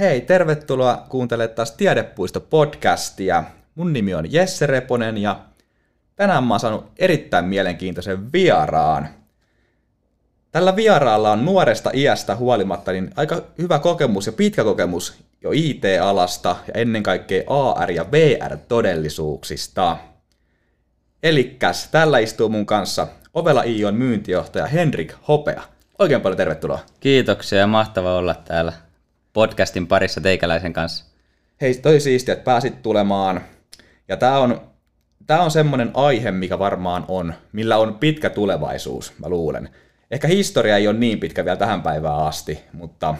Hei, tervetuloa kuuntelemaan taas Tiedepuisto-podcastia. Mun nimi on Jesse Reponen ja tänään mä oon saanut erittäin mielenkiintoisen vieraan. Tällä vieraalla on nuoresta iästä huolimatta niin aika hyvä kokemus ja pitkä kokemus jo IT-alasta ja ennen kaikkea AR- ja VR-todellisuuksista. Elikkäs, tällä istuu mun kanssa Ovela Ion myyntijohtaja Henrik Hopea. Oikein paljon tervetuloa. Kiitoksia ja mahtava olla täällä podcastin parissa teikäläisen kanssa. Hei, toi siistiä, että pääsit tulemaan. Ja tää on, tää on semmonen aihe, mikä varmaan on, millä on pitkä tulevaisuus, mä luulen. Ehkä historia ei ole niin pitkä vielä tähän päivään asti, mutta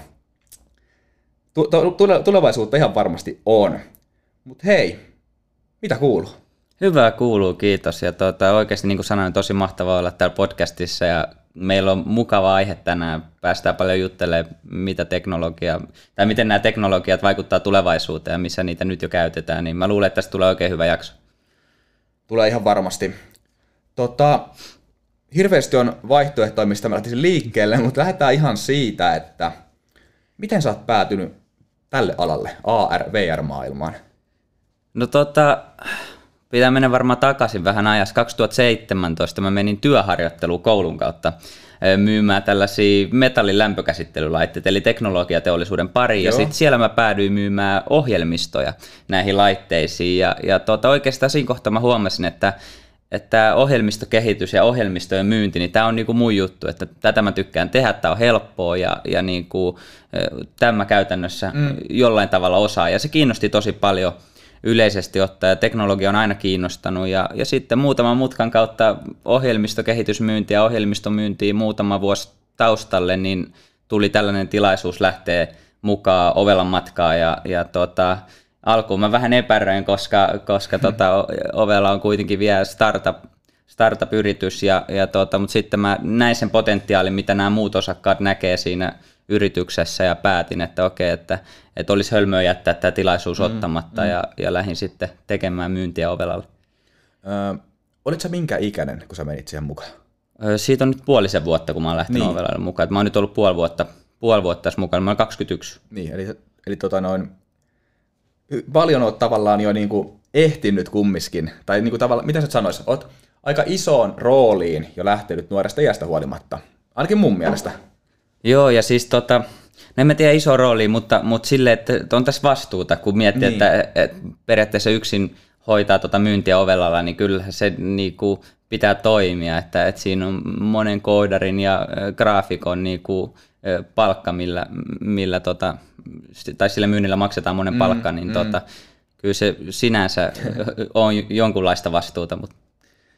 tulevaisuutta ihan varmasti on. Mutta hei, mitä kuuluu? Hyvää kuuluu, kiitos. Ja tuota, oikeasti niin kuin sanoin, tosi mahtavaa olla täällä podcastissa ja meillä on mukava aihe tänään. Päästään paljon juttelemaan, mitä teknologia, tai miten nämä teknologiat vaikuttaa tulevaisuuteen ja missä niitä nyt jo käytetään. Niin mä luulen, että tästä tulee oikein hyvä jakso. Tulee ihan varmasti. Tota, hirveästi on vaihtoehtoja, mistä mä lähtisin liikkeelle, mutta lähdetään ihan siitä, että miten sä oot päätynyt tälle alalle, AR-VR-maailmaan? No tota, pitää mennä varmaan takaisin vähän ajassa. 2017 mä menin työharjoitteluun koulun kautta myymään tällaisia metallin lämpökäsittelylaitteita, eli teknologiateollisuuden pariin, Joo. ja sitten siellä mä päädyin myymään ohjelmistoja näihin laitteisiin, ja, ja tuota, oikeastaan siinä kohtaa mä huomasin, että että ohjelmistokehitys ja ohjelmistojen myynti, niin tämä on niinku mun juttu, että tätä mä tykkään tehdä, tämä on helppoa ja, ja niinku, tämä käytännössä mm. jollain tavalla osaa, ja se kiinnosti tosi paljon – yleisesti ottaen. Teknologia on aina kiinnostanut ja, ja sitten muutaman mutkan kautta ohjelmistokehitysmyyntiä ja ohjelmistomyyntiä muutama vuosi taustalle, niin tuli tällainen tilaisuus lähteä mukaan Ovelan matkaa ja, ja tota, alkuun mä vähän epäröin, koska, koska tota, Ovela on kuitenkin vielä startup, startup-yritys, ja, ja tota, mutta sitten mä näin sen potentiaalin, mitä nämä muut osakkaat näkee siinä yrityksessä ja päätin, että okei, että, että olisi hölmöä jättää tämä tilaisuus mm, ottamatta mm. Ja, ja lähdin sitten tekemään myyntiä Ovelalle. Ö, olitko sä minkä ikäinen, kun sä menit siihen mukaan? Ö, siitä on nyt puolisen vuotta, kun mä oon lähtenyt niin. Ovelalle mukaan. mä oon nyt ollut puoli vuotta, puoli vuotta tässä mukana, mä oon 21. Niin, eli, eli tota noin, paljon oot tavallaan jo niinku ehtinyt kummiskin, tai niinku tavallaan, mitä sä sanoisit, oot aika isoon rooliin jo lähtenyt nuoresta iästä huolimatta, ainakin mun mielestä. Joo, ja siis tota, no en mä tiedä iso rooli, mutta, mutta silleen, että on tässä vastuuta, kun miettii, niin. että, että periaatteessa yksin hoitaa tuota myyntiä ovellalla, niin kyllä se niin kuin, pitää toimia, että, että siinä on monen koodarin ja graafikon niin kuin, palkka, millä, millä tota, tai sillä myynnillä maksetaan monen mm, palkka, niin mm. tota, kyllä se sinänsä on jonkunlaista vastuuta. Mutta...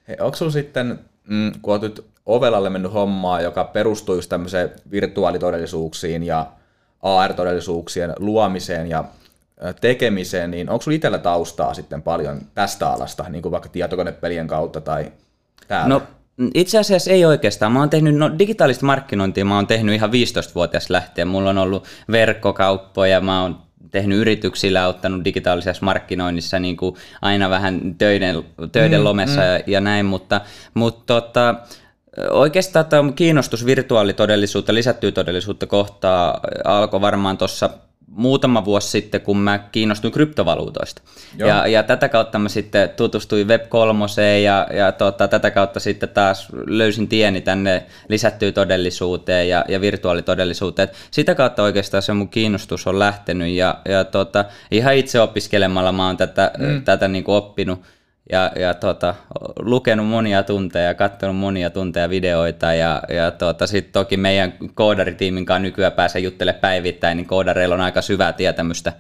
Hei, onko sinulla sitten, mm, kun olet Ovelalle mennyt hommaa, joka perustuu just tämmöiseen virtuaalitodellisuuksiin ja AR-todellisuuksien luomiseen ja tekemiseen, niin onko sinulla itsellä taustaa sitten paljon tästä alasta, niin kuin vaikka tietokonepelien kautta tai täällä? No itse asiassa ei oikeastaan. Mä oon tehnyt no, digitaalista markkinointia, mä oon tehnyt ihan 15-vuotias lähtien. Mulla on ollut verkkokauppoja, mä oon tehnyt yrityksillä, auttanut digitaalisessa markkinoinnissa niin kuin aina vähän töiden, töiden mm, lomessa mm. Ja, ja näin, mutta, mutta tota, Oikeastaan tämä kiinnostus virtuaalitodellisuutta, lisättyä todellisuutta kohtaa alkoi varmaan tuossa muutama vuosi sitten, kun mä kiinnostuin kryptovaluutoista. Ja, ja tätä kautta mä sitten tutustuin Web3 ja, ja tota, tätä kautta sitten taas löysin tieni tänne lisättyä todellisuuteen ja, ja virtuaalitodellisuuteen. Sitä kautta oikeastaan se mun kiinnostus on lähtenyt ja, ja tota, ihan itse opiskelemalla mä oon tätä, mm. tätä niin kuin oppinut ja, ja tota, lukenut monia tunteja, katsonut monia tunteja videoita ja, ja tota, sitten toki meidän koodaritiimin kanssa nykyään pääsee juttelemaan päivittäin, niin koodareilla on aika syvää tietämystä,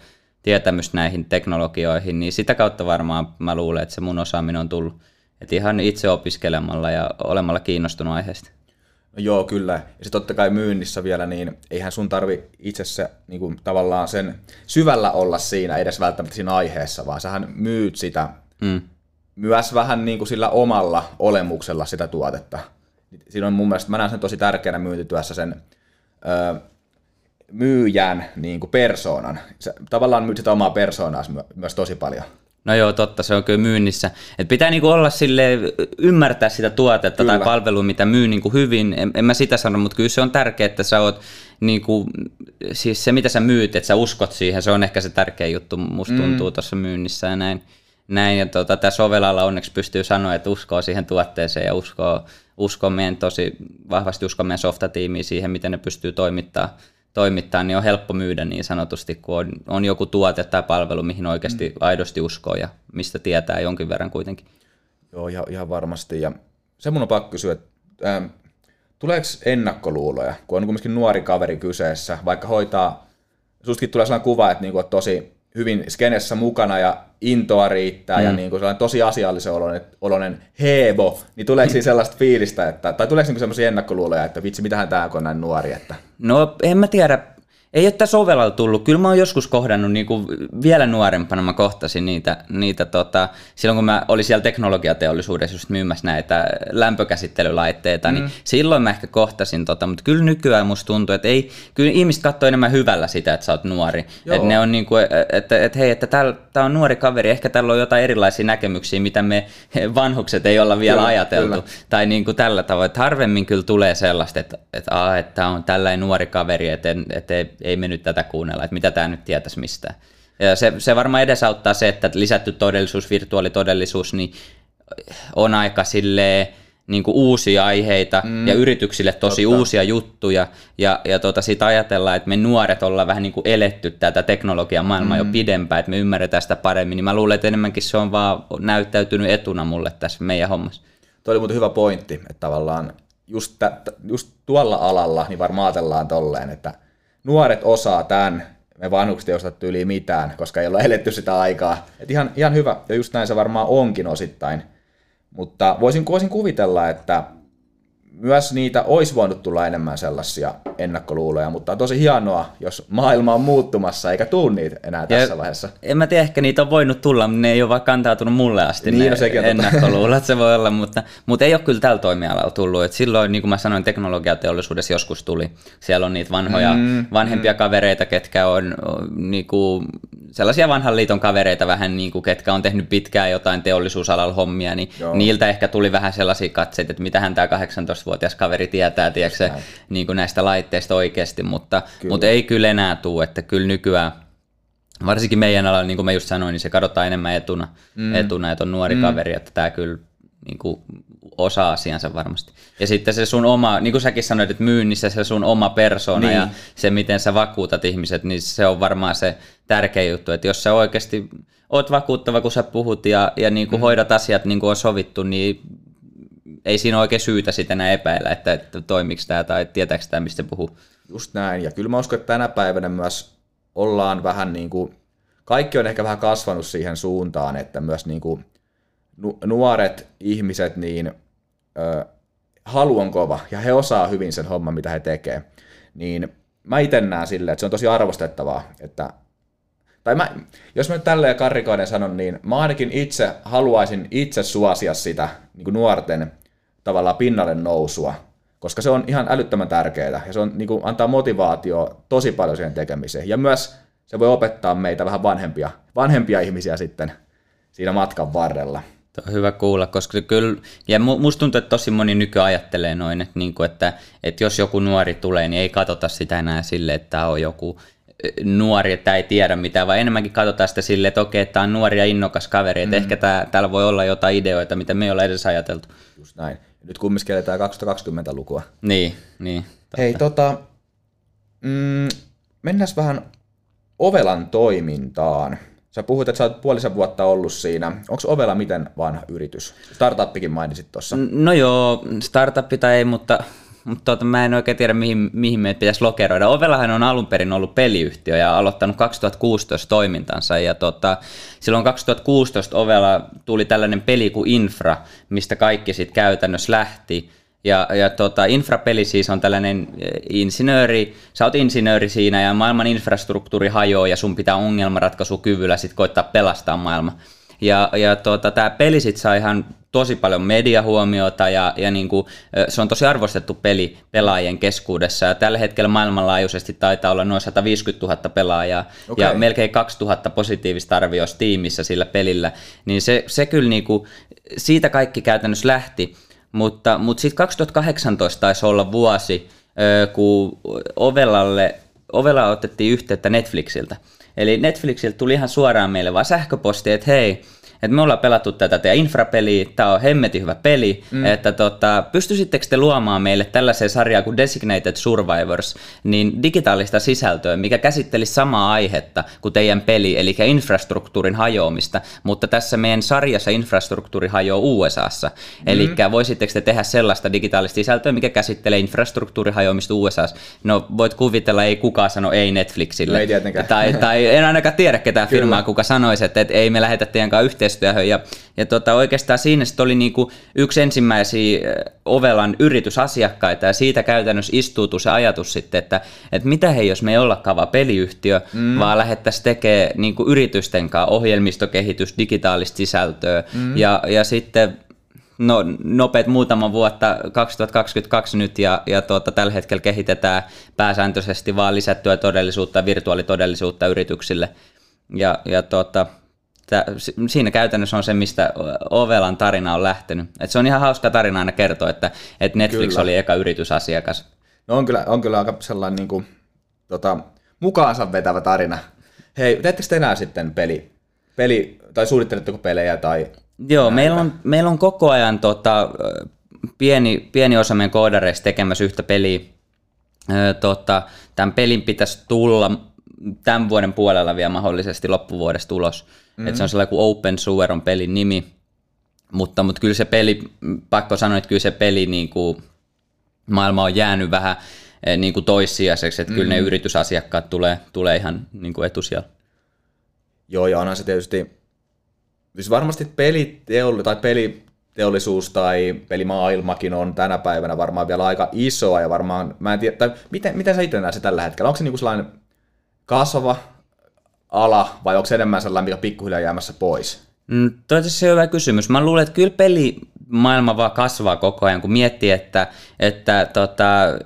tietämystä näihin teknologioihin, niin sitä kautta varmaan mä luulen, että se mun osaaminen on tullut. Et ihan itse opiskelemalla ja olemalla kiinnostunut aiheesta. No joo, kyllä. Ja se totta kai myynnissä vielä, niin eihän sun tarvi itse se niin kuin, tavallaan sen syvällä olla siinä edes välttämättä siinä aiheessa, vaan sähän myyt sitä mm myös vähän niin kuin sillä omalla olemuksella sitä tuotetta. Siinä on mun mielestä, mä näen sen tosi tärkeänä myyntityössä sen ö, myyjän niin kuin persoonan. Se, tavallaan myyt sitä omaa persoonaa myös tosi paljon. No joo, totta, se on kyllä myynnissä. Et pitää niinku olla sille ymmärtää sitä tuotetta kyllä. tai palvelua, mitä myy niinku hyvin. En, en mä sitä sano, mutta kyllä se on tärkeää, että sä oot niinku, siis se mitä sä myyt, että sä uskot siihen, se on ehkä se tärkeä juttu, musta tuntuu mm. tuossa myynnissä ja näin. Näin. Ja tota, tässä sovellalla onneksi pystyy sanoa, että uskoo siihen tuotteeseen ja uskoo, uskoo meidän tosi vahvasti uskoo meidän softatiimiin siihen, miten ne pystyy toimittamaan toimittaa, niin on helppo myydä niin sanotusti, kun on, on joku tuote tai palvelu, mihin oikeasti mm. aidosti uskoo ja mistä tietää jonkin verran kuitenkin. Joo, ihan, ihan varmasti. Ja se mun on pakko kysyä, että ähm, tuleeko ennakkoluuloja, kun on kuitenkin nuori kaveri kyseessä, vaikka hoitaa, sustakin tulee sellainen kuva, että niinku on tosi hyvin skenessä mukana ja intoa riittää mm. ja niin kuin sellainen tosi asiallisen oloinen, oloinen heevo, niin tuleeko siinä sellaista fiilistä, että, tai tuleeko niin sellaisia ennakkoluuloja, että vitsi, mitähän tämä on näin nuori? Että... No en mä tiedä, ei ole tässä ovella tullut. Kyllä mä oon joskus kohdannut, niin kuin vielä nuorempana mä kohtasin niitä, niitä tota, silloin kun mä olin siellä teknologiateollisuudessa just myymässä näitä lämpökäsittelylaitteita, niin mm. niin silloin mä ehkä kohtasin tota, mutta kyllä nykyään musta tuntuu, että ei, kyllä ihmiset katsoo enemmän hyvällä sitä, että sä oot nuori. Että ne on niin kuin, että, että hei, että tää on nuori kaveri, ehkä tällä on jotain erilaisia näkemyksiä, mitä me vanhukset ei olla vielä kyllä, ajateltu. Kyllä. Tai niin kuin tällä tavoin, että harvemmin kyllä tulee sellaista, että, että, että, että on tällainen nuori kaveri, että, että ei me nyt tätä kuunnella, että mitä tämä nyt tietäisi mistään. Ja se, se varmaan edesauttaa se, että lisätty todellisuus, virtuaalitodellisuus, niin on aika silleen, niin kuin uusia aiheita mm. ja yrityksille tosi Totta. uusia juttuja. Ja, ja tota, siitä ajatellaan, että me nuoret ollaan vähän niin kuin eletty tätä teknologian maailmaa mm. jo pidempään, että me ymmärretään sitä paremmin. Niin mä luulen, että enemmänkin se on vaan näyttäytynyt etuna mulle tässä meidän hommassa. Tuo oli muuten hyvä pointti, että tavallaan just, t- just tuolla alalla niin varmaan ajatellaan tolleen, että nuoret osaa tämän, me vanhukset ei osata yli mitään, koska ei ole eletty sitä aikaa. Et ihan, ihan hyvä, ja just näin se varmaan onkin osittain. Mutta voisin, voisin kuvitella, että myös niitä olisi voinut tulla enemmän sellaisia ennakkoluuloja, mutta on tosi hienoa, jos maailma on muuttumassa eikä tuu niitä enää tässä ja vaiheessa. En mä tiedä, ehkä niitä on voinut tulla, mutta ne ei ole vaan kantautunut mulle asti niin, ne no sekin ennakkoluulot, se voi olla, mutta, mutta ei ole kyllä tällä toimialalla tullut. Et silloin, niin kuin mä sanoin, teknologiateollisuudessa joskus tuli. Siellä on niitä vanhoja, mm, vanhempia mm. kavereita, ketkä on niin kuin, sellaisia vanhan liiton kavereita vähän, niin kuin, ketkä on tehnyt pitkään jotain teollisuusalalla hommia, niin Joo. niiltä ehkä tuli vähän sellaisia katseita, että mitähän tämä 18-vuotias kaveri tietää, tiedätkö, niin kuin näistä laitteista oikeasti, mutta, mutta ei kyllä enää tule, että kyllä nykyään varsinkin meidän alalla, niin kuin mä just sanoin, niin se katsotaan enemmän etuna, mm. etuna että on nuori mm. kaveri, että tämä kyllä niin kuin osaa asiansa varmasti. Ja sitten se sun oma, niin kuin säkin sanoit, että myynnissä se sun oma persona niin. ja se, miten sä vakuutat ihmiset, niin se on varmaan se tärkeä juttu, että jos sä oikeasti oot vakuuttava, kun sä puhut ja, ja niin kuin mm. hoidat asiat niin kuin on sovittu, niin ei siinä ole oikein syytä sitten enää epäillä, että, että toimiko tämä tai tietääkö tämä, mistä puhuu. Just näin, ja kyllä mä uskon, että tänä päivänä myös ollaan vähän niin kuin, kaikki on ehkä vähän kasvanut siihen suuntaan, että myös niin kuin nuoret ihmiset, niin ö, halu on kova, ja he osaa hyvin sen homman, mitä he tekee. Niin mä itse näen silleen, että se on tosi arvostettavaa, että tai mä, jos mä nyt tälleen karrikoiden sanon, niin mä ainakin itse haluaisin itse suosia sitä niin kuin nuorten tavallaan pinnalle nousua, koska se on ihan älyttömän tärkeää ja se on, niin kuin, antaa motivaatio tosi paljon siihen tekemiseen. Ja myös se voi opettaa meitä vähän vanhempia, vanhempia ihmisiä sitten siinä matkan varrella. Tuo on hyvä kuulla, koska kyllä, ja musta tuntuu, että tosi moni nyky ajattelee noin, että, niin kuin, että, että jos joku nuori tulee, niin ei katsota sitä enää silleen, että tämä on joku nuori, että ei tiedä mitään, vaan enemmänkin katsotaan sitä silleen, että okei, tämä on nuori ja innokas kaveri, että mm. ehkä tää, täällä voi olla jotain ideoita, mitä me ei ole edes ajateltu. Just näin. Nyt kumminkin eletään 2020-lukua. Niin, niin. Totta. Hei, tota, mm, mennään vähän Ovelan toimintaan. Sä puhuit, että sä oot puolisen vuotta ollut siinä. Onko Ovela miten vanha yritys? Startuppikin mainitsit tuossa. No joo, startuppi tai ei, mutta mutta tuota, mä en oikein tiedä, mihin, mihin meitä pitäisi lokeroida. Ovellahan on alun perin ollut peliyhtiö ja aloittanut 2016 toimintansa. Ja tota, silloin 2016 Ovella tuli tällainen peli kuin Infra, mistä kaikki sitten käytännössä lähti. Ja, ja tota, infrapeli siis on tällainen eh, insinööri, sä oot insinööri siinä ja maailman infrastruktuuri hajoaa ja sun pitää ongelmanratkaisukyvyllä sitten koittaa pelastaa maailma. Ja, ja tota, tämä peli sitten sai ihan tosi paljon mediahuomiota ja, ja niin kuin, se on tosi arvostettu peli pelaajien keskuudessa. Ja tällä hetkellä maailmanlaajuisesti taitaa olla noin 150 000 pelaajaa okay. ja melkein 2000 positiivista arvioista tiimissä sillä pelillä. Niin se, se kyllä niin kuin, siitä kaikki käytännössä lähti. Mutta, mutta sitten 2018 taisi olla vuosi, kun Ovelalle, Ovela otettiin yhteyttä Netflixiltä. Eli Netflixiltä tuli ihan suoraan meille vaan sähköposti, että hei, että me ollaan pelattu tätä teidän infrapeliä, tämä on hemmetin hyvä peli, mm. että tota, pystyisittekö te luomaan meille tällaisen sarjaa kuin Designated Survivors, niin digitaalista sisältöä, mikä käsitteli samaa aihetta kuin teidän peli, eli infrastruktuurin hajoamista, mutta tässä meidän sarjassa infrastruktuuri hajoaa USAssa. Mm. Eli voisitteko te tehdä sellaista digitaalista sisältöä, mikä käsittelee infrastruktuurin hajoamista USAssa? No voit kuvitella, ei kukaan sano ei Netflixille. ei tietenkään. Tai, tai en ainakaan tiedä ketään firmaa, kuka sanoisi, että, että ei me lähetä teidän kanssa yhteistyötä yhteistyöhön. Ja, ja tota, oikeastaan siinä sitten oli niinku yksi ensimmäisiä Ovelan yritysasiakkaita ja siitä käytännössä istuutui se ajatus sitten, että, että mitä hei, jos me ei ollakaan vaan peliyhtiö, mm. vaan lähettäisiin tekemään niinku yritysten kanssa ohjelmistokehitys, digitaalista sisältöä mm. ja, ja sitten no, nopeat muutama vuotta, 2022 nyt, ja, ja tuota, tällä hetkellä kehitetään pääsääntöisesti vaan lisättyä todellisuutta, virtuaalitodellisuutta yrityksille. Ja, ja tuota, Tää, siinä käytännössä on se, mistä Ovelan tarina on lähtenyt. Et se on ihan hauska tarina aina kertoa, että, että Netflix kyllä. oli eka yritysasiakas. No on kyllä, on kyllä aika sellainen niin kuin, tota, mukaansa vetävä tarina. Hei, teettekö te enää sitten peli, peli tai suunnitteletteko pelejä? Tai Joo, meillä on, meillä on koko ajan tota, pieni, pieni osa meidän koodareista tekemässä yhtä peliä. tota, tämän pelin pitäisi tulla tämän vuoden puolella vielä mahdollisesti loppuvuodesta ulos. Mm-hmm. Että se on sellainen kuin Open Sewer on pelin nimi. Mutta, mutta kyllä se peli, pakko sanoa, että kyllä se peli niin kuin, maailma on jäänyt vähän eh, niin kuin toissijaiseksi, että mm-hmm. kyllä ne mm. yritysasiakkaat tulee, tulee ihan niin kuin etusijalla. Joo, ja onhan se tietysti, siis varmasti peliteollisuus tai peliteollisuus tai pelimaailmakin on tänä päivänä varmaan vielä aika isoa ja varmaan, mä en tiedä, tai miten, miten sä itse näet se tällä hetkellä? Onko se niin kuin sellainen kasvava ala, vai onko se enemmän sellainen, mikä pikkuhiljaa jäämässä pois? Mm, Toi on hyvä kysymys. Mä luulen, että kyllä pelimaailma vaan kasvaa koko ajan, kun miettii, että, että tota,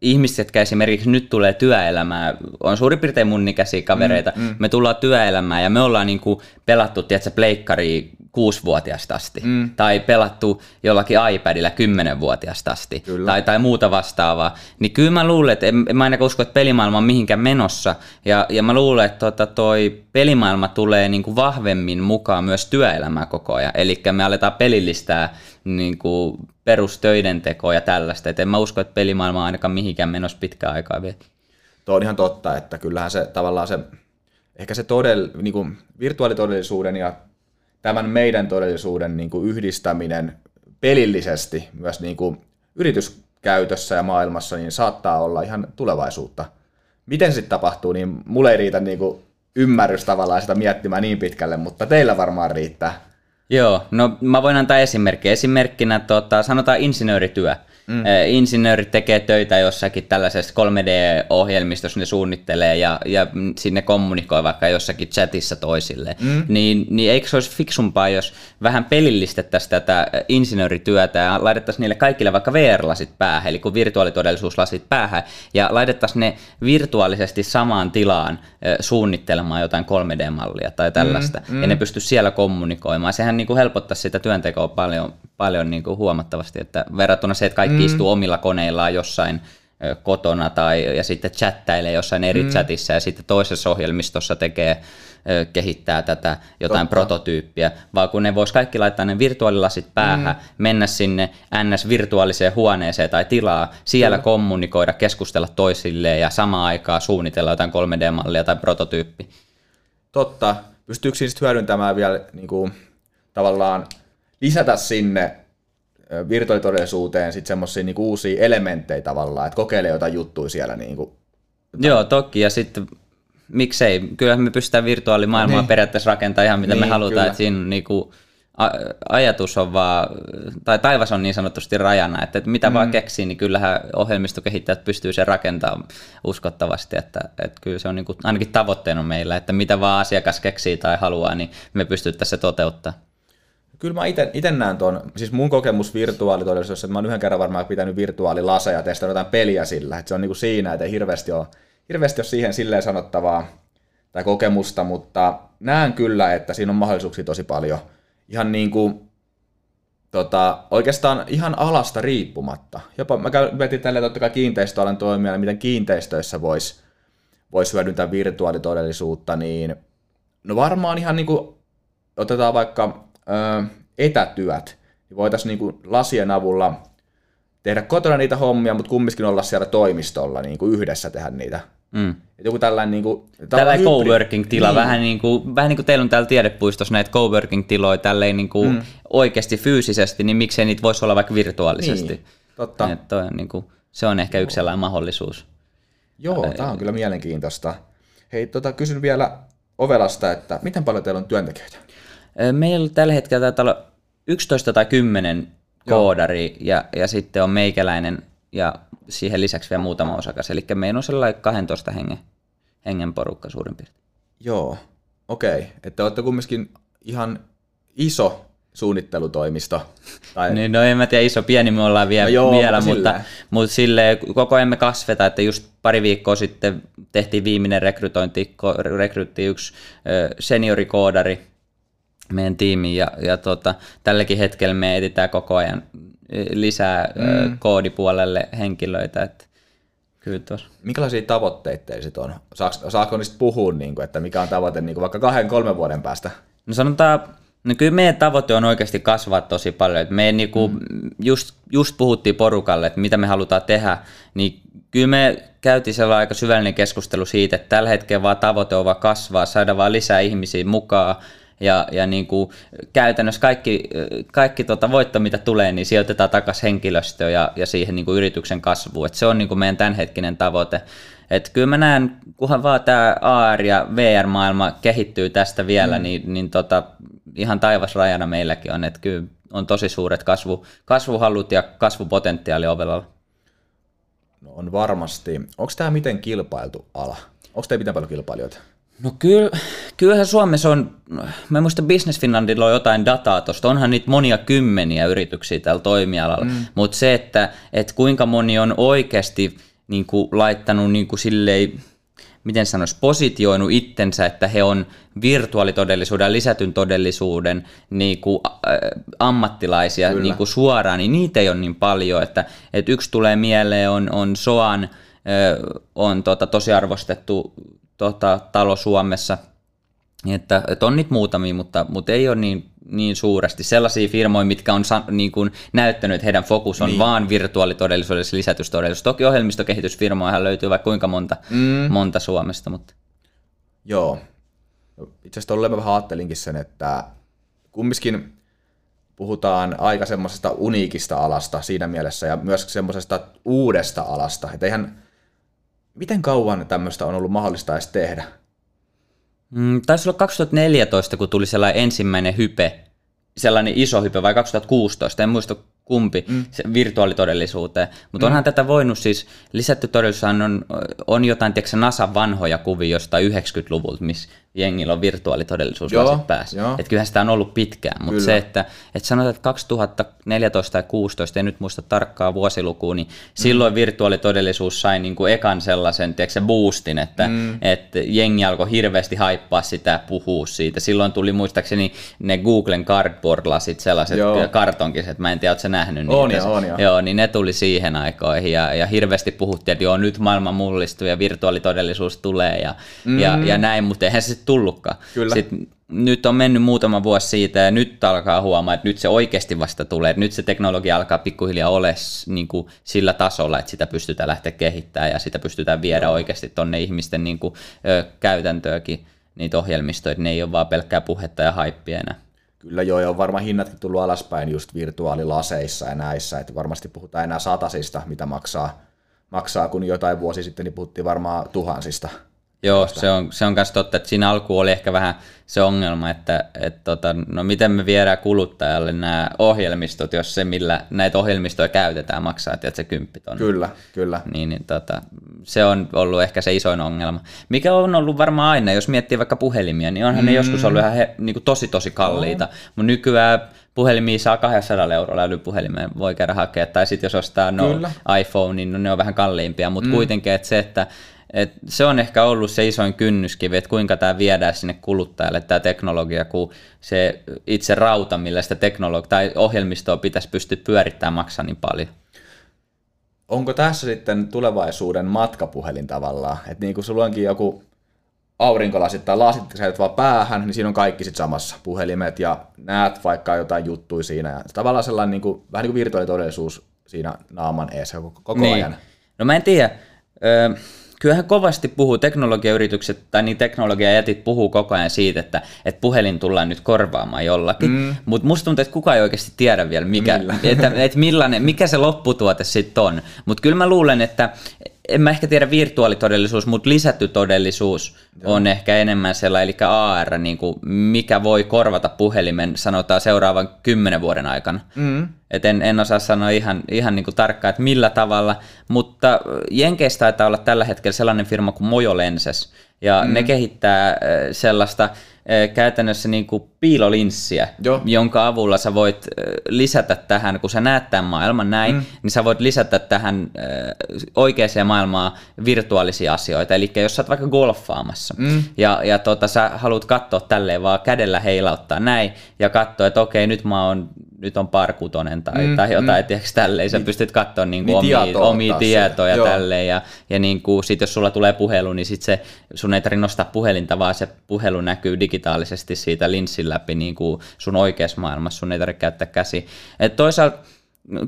ihmiset, jotka esimerkiksi nyt tulee työelämään, on suurin piirtein mun ikäisiä kavereita, mm, mm. me tullaan työelämään ja me ollaan niinku pelattu, tiedätkö, pleikkari kuusivuotiaasta asti, mm. tai pelattu jollakin iPadilla kymmenenvuotiaasta asti, tai, tai muuta vastaavaa, niin kyllä mä luulen, että en, en mä ainakaan usko, että pelimaailma on mihinkään menossa, ja, ja mä luulen, että tota, toi pelimaailma tulee niin kuin vahvemmin mukaan myös työelämää koko ajan, eli me aletaan pelillistää niin kuin perustöiden tekoa ja tällaista, että en mä usko, että pelimaailma on ainakaan mihinkään menossa pitkään aikaa vielä. Tuo on ihan totta, että kyllähän se tavallaan se, ehkä se todell, niin kuin virtuaalitodellisuuden ja tämän meidän todellisuuden niin kuin yhdistäminen pelillisesti myös niin kuin yrityskäytössä ja maailmassa niin saattaa olla ihan tulevaisuutta. Miten sitten tapahtuu, niin mulle ei riitä niin kuin ymmärrys tavallaan sitä miettimään niin pitkälle, mutta teillä varmaan riittää. Joo, no mä voin antaa esimerkki. Esimerkkinä tota, sanotaan insinöörityö. Mm. Insinöörit tekee töitä jossakin tällaisessa 3D-ohjelmistossa, ne suunnittelee ja, ja sinne kommunikoi vaikka jossakin chatissa toisille. Mm. Niin, niin eikö se olisi fiksumpaa, jos vähän pelillistettäisiin tätä insinöörityötä ja laitettaisiin niille kaikille vaikka VR-lasit päähän, eli kun virtuaalitodellisuuslasit päähän, ja laitettaisiin ne virtuaalisesti samaan tilaan suunnittelemaan jotain 3D-mallia tai tällaista, mm, mm. ja ne pystyisi siellä kommunikoimaan. Sehän niin kuin helpottaisi sitä työntekoa paljon, paljon niin kuin huomattavasti, että verrattuna se, että kaikki mm. istuu omilla koneillaan jossain kotona tai ja sitten chattailee jossain eri mm. chatissa ja sitten toisessa ohjelmistossa tekee kehittää tätä jotain Totta. prototyyppiä, vaan kun ne vois kaikki laittaa ne virtuaalilasit päähän, mm. mennä sinne NS-virtuaaliseen huoneeseen tai tilaa, siellä mm. kommunikoida, keskustella toisilleen ja samaan aikaan suunnitella jotain 3D-mallia tai prototyyppi. Totta. Pystyykö siis hyödyntämään vielä niin kuin, tavallaan lisätä sinne virtuaalitodellisuuteen sitten semmoisia niin uusia elementtejä tavallaan, että kokeilee jotain juttuja siellä. Niin kuin, Joo, toki. Ja sitten miksei, kyllähän me pystytään virtuaalimaailmaa niin. periaatteessa rakentamaan ihan mitä niin, me halutaan, kyllä. että siinä on niin kuin, ajatus on vaan, tai taivas on niin sanotusti rajana, että, että mitä mm. vaan keksii, niin kyllähän ohjelmistokehittäjät pystyy sen rakentamaan uskottavasti, että, että kyllä se on niin kuin, ainakin tavoitteena meillä, että mitä vaan asiakas keksii tai haluaa, niin me pystyttäisiin se toteuttaa. Kyllä mä itse näen tuon, siis mun kokemus virtuaalitodellisuudessa, että mä oon yhden kerran varmaan pitänyt virtuaalilaseja ja testannut jotain peliä sillä, että se on niin kuin siinä, että ei hirveästi ole, hirveästi ole siihen silleen sanottavaa tai kokemusta, mutta näen kyllä, että siinä on mahdollisuuksia tosi paljon – ihan niin kuin, tota, oikeastaan ihan alasta riippumatta. Jopa mä mietin tälleen totta kai kiinteistöalan toimijana, miten kiinteistöissä voisi vois hyödyntää virtuaalitodellisuutta, niin no varmaan ihan niin kuin, otetaan vaikka etätyöt, niin voitaisiin niin kuin lasien avulla tehdä kotona niitä hommia, mutta kumminkin olla siellä toimistolla niin kuin yhdessä tehdä niitä Mm. joku tällainen... Niin kuin, tällainen coworking-tila, niin. vähän, niin kuin, vähän niin kuin teillä on täällä tiedepuistossa näitä coworking-tiloja tälleen niin kuin mm. oikeasti fyysisesti, niin miksei niitä voisi olla vaikka virtuaalisesti. Niin, totta. Että on, niin kuin, se on ehkä Joo. yksi sellainen mahdollisuus. Joo, Ää, tämä on kyllä mielenkiintoista. Hei, tota, kysyn vielä Ovelasta, että miten paljon teillä on työntekijöitä? Meillä tällä hetkellä taitaa olla 11 tai 10 koodari ja, ja sitten on meikäläinen ja siihen lisäksi vielä muutama osakas. Eli meillä on sellainen 12 hengen, hengen porukka suurin piirtein. Joo, okei. Okay. Että olette kumminkin ihan iso suunnittelutoimisto. Tai... niin, no en mä tiedä, iso, pieni me ollaan vielä, no joo, vielä mutta, mutta, mutta sille koko ajan me kasveta, että just pari viikkoa sitten tehtiin viimeinen rekrytointi, rekrytti yksi seniorikoodari meidän tiimiin ja, ja tota, tälläkin hetkellä me etsitään koko ajan lisää mm. koodipuolelle henkilöitä. Että kyllä tuossa. Minkälaisia tavoitteita teillä sitten on? Saako, saako niistä puhua, niin kuin, että mikä on tavoite niin kuin vaikka kahden, kolmen vuoden päästä? No sanotaan, no kyllä meidän tavoite on oikeasti kasvaa tosi paljon. Me niin kuin, mm. just, just puhuttiin porukalle, että mitä me halutaan tehdä, niin kyllä me käytiin sellainen aika syvällinen keskustelu siitä, että tällä hetkellä vaan tavoite on vaan kasvaa, saada vaan lisää ihmisiä mukaan, ja, ja niin kuin käytännössä kaikki, kaikki tota voitto, mitä tulee, niin sijoitetaan takaisin henkilöstöön ja, ja siihen niin kuin yrityksen kasvuun. Et se on niin kuin meidän tämänhetkinen tavoite. Et kyllä mä näen, kunhan vaan tämä AR- ja VR-maailma kehittyy tästä vielä, mm. niin, niin tota, ihan taivasrajana meilläkin on, että kyllä on tosi suuret kasvu, kasvuhallut ja kasvupotentiaali ovella. No on varmasti. Onko tämä miten kilpailtu ala? Onko teillä miten paljon kilpailijoita? No kyllä, kyllähän Suomessa on, mä muistan Business Finlandilla on jotain dataa tuosta, onhan niitä monia kymmeniä yrityksiä tällä toimialalla, mm. mutta se, että, että kuinka moni on oikeasti niin kuin, laittanut niin kuin silleen, miten sanoisi, positioinut itsensä, että he on virtuaalitodellisuuden lisätyn todellisuuden niin kuin, äh, ammattilaisia niin kuin suoraan, niin niitä ei ole niin paljon, että, että yksi tulee mieleen on, on Soan, äh, on tota, tosi arvostettu tota, talo Suomessa. Että, että on niitä muutamia, mutta, mutta ei ole niin, niin suuresti sellaisia firmoja, mitkä on niin kuin näyttänyt, että heidän fokus on niin. vaan virtuaalitodellisuudessa lisätystodellisuus. Toki ohjelmistokehitysfirmoja löytyy vaikka kuinka monta, mm. monta Suomesta. Mutta... Joo. Itse asiassa mä vähän ajattelinkin sen, että kumminkin puhutaan aika semmoisesta uniikista alasta siinä mielessä ja myös semmoisesta uudesta alasta. Että eihän, Miten kauan tämmöistä on ollut mahdollista edes tehdä? Mm, taisi olla 2014, kun tuli sellainen ensimmäinen hype, sellainen iso hype, vai 2016, en muista kumpi, mm. se virtuaalitodellisuuteen. Mutta mm. onhan tätä voinut siis, lisätty todellisuus on, on jotain, tiedätkö, NASA vanhoja kuvia jostain 90-luvulta, missä jengillä on virtuaalitodellisuus joo, päässä. Että kyllähän sitä on ollut pitkään, mutta se, että, että sanotaan, että 2014 tai 2016, en nyt muista tarkkaa vuosilukuun, niin mm. silloin virtuaalitodellisuus sai niin kuin ekan sellaisen, tiedätkö, se boostin, että, mm. että jengi alkoi hirveästi haippaa sitä, puhua siitä. Silloin tuli muistaakseni ne Googlen cardboard-lasit, sellaiset joo. kartonkiset, mä en tiedä, oletko nähnyt niitä? On, ja, on, ja. Joo, niin ne tuli siihen aikoihin ja, ja hirveästi puhuttiin, että joo, nyt maailma mullistuu ja virtuaalitodellisuus tulee ja, mm. ja, ja näin, mutta eihän se tullutkaan. Kyllä. Sitten nyt on mennyt muutama vuosi siitä ja nyt alkaa huomaa, että nyt se oikeasti vasta tulee. Että nyt se teknologia alkaa pikkuhiljaa olla niin kuin sillä tasolla, että sitä pystytään lähteä kehittämään ja sitä pystytään viedä Joo. oikeasti tuonne ihmisten niin kuin, ö, käytäntöökin niitä ohjelmistoja, että ne ei ole vaan pelkkää puhetta ja haippia enää. Kyllä joo, ja on varmaan hinnatkin tullut alaspäin just virtuaalilaseissa ja näissä, että varmasti puhutaan enää satasista, mitä maksaa, maksaa kun jotain vuosi sitten niin puhuttiin varmaan tuhansista Joo, se on, se on myös totta, että siinä alkuun oli ehkä vähän se ongelma, että et tota, no miten me viedään kuluttajalle nämä ohjelmistot, jos se millä näitä ohjelmistoja käytetään maksaa, että se kymppit on. Kyllä, kyllä. Niin, niin tota, se on ollut ehkä se isoin ongelma. Mikä on ollut varmaan aina, jos miettii vaikka puhelimia, niin onhan mm. ne joskus ollut ihan he, niin kuin tosi tosi kalliita, no. mutta nykyään puhelimia saa 200 eurolla älypuhelimeen, voi käydä hakea, tai sitten jos ostaa no, iPhone, niin no, ne on vähän kalliimpia, mutta mm. kuitenkin, että se, että et se on ehkä ollut se isoin kynnyskivi, että kuinka tämä viedään sinne kuluttajalle, tämä teknologia, kun se itse rauta, millä sitä teknologi- tai ohjelmistoa pitäisi pystyä pyörittämään, maksaa niin paljon. Onko tässä sitten tulevaisuuden matkapuhelin tavallaan? Että niin kuin sulla onkin joku aurinkolasit tai lasit, sä vaan päähän, niin siinä on kaikki sitten samassa, puhelimet ja näet vaikka jotain juttuja siinä. Ja tavallaan sellainen niin kuin, vähän niin kuin virtuaalitodellisuus siinä naaman eessä koko, koko niin. ajan. No mä en tiedä. Öö, kyllähän kovasti puhuu teknologiayritykset tai niin teknologiajätit puhuu koko ajan siitä, että, että puhelin tullaan nyt korvaamaan jollakin, mm. mutta musta tuntuu, että kukaan ei oikeasti tiedä vielä, mikä, Millä? että, että millainen, mikä se lopputuote sitten on. Mutta kyllä mä luulen, että en mä ehkä tiedä virtuaalitodellisuus, mutta lisätty todellisuus Joo. on ehkä enemmän sellainen, eli AR, niin kuin mikä voi korvata puhelimen, sanotaan seuraavan kymmenen vuoden aikana. Mm. Et en, en osaa sanoa ihan, ihan niin kuin tarkkaan, että millä tavalla, mutta Jenkeistä taitaa olla tällä hetkellä sellainen firma kuin Mojo Lenses, ja mm. ne kehittää sellaista käytännössä niin kuin piilolinssiä, Joo. jonka avulla sä voit lisätä tähän, kun sä näet tämän maailman näin, mm. niin sä voit lisätä tähän oikeaan maailmaan virtuaalisia asioita. Eli jos sä oot vaikka golfaamassa mm. ja, ja tota, sä haluat katsoa tälleen vaan kädellä heilauttaa näin ja katsoa, että okei, nyt mä oon nyt on parkutonen tai, mm, tai jotain, mm. tiedätkö, tälleen. Sä niin, pystyt katsoa niin kuin niin omia, omia tietoja se. tälleen. Ja, ja niin kuin, sit jos sulla tulee puhelu, niin sit se, sun ei tarvitse nostaa puhelinta, vaan se puhelu näkyy digitaalisesti siitä linssin läpi niin kuin sun oikeassa maailmassa. Sun ei tarvitse käyttää käsi. Et toisaalta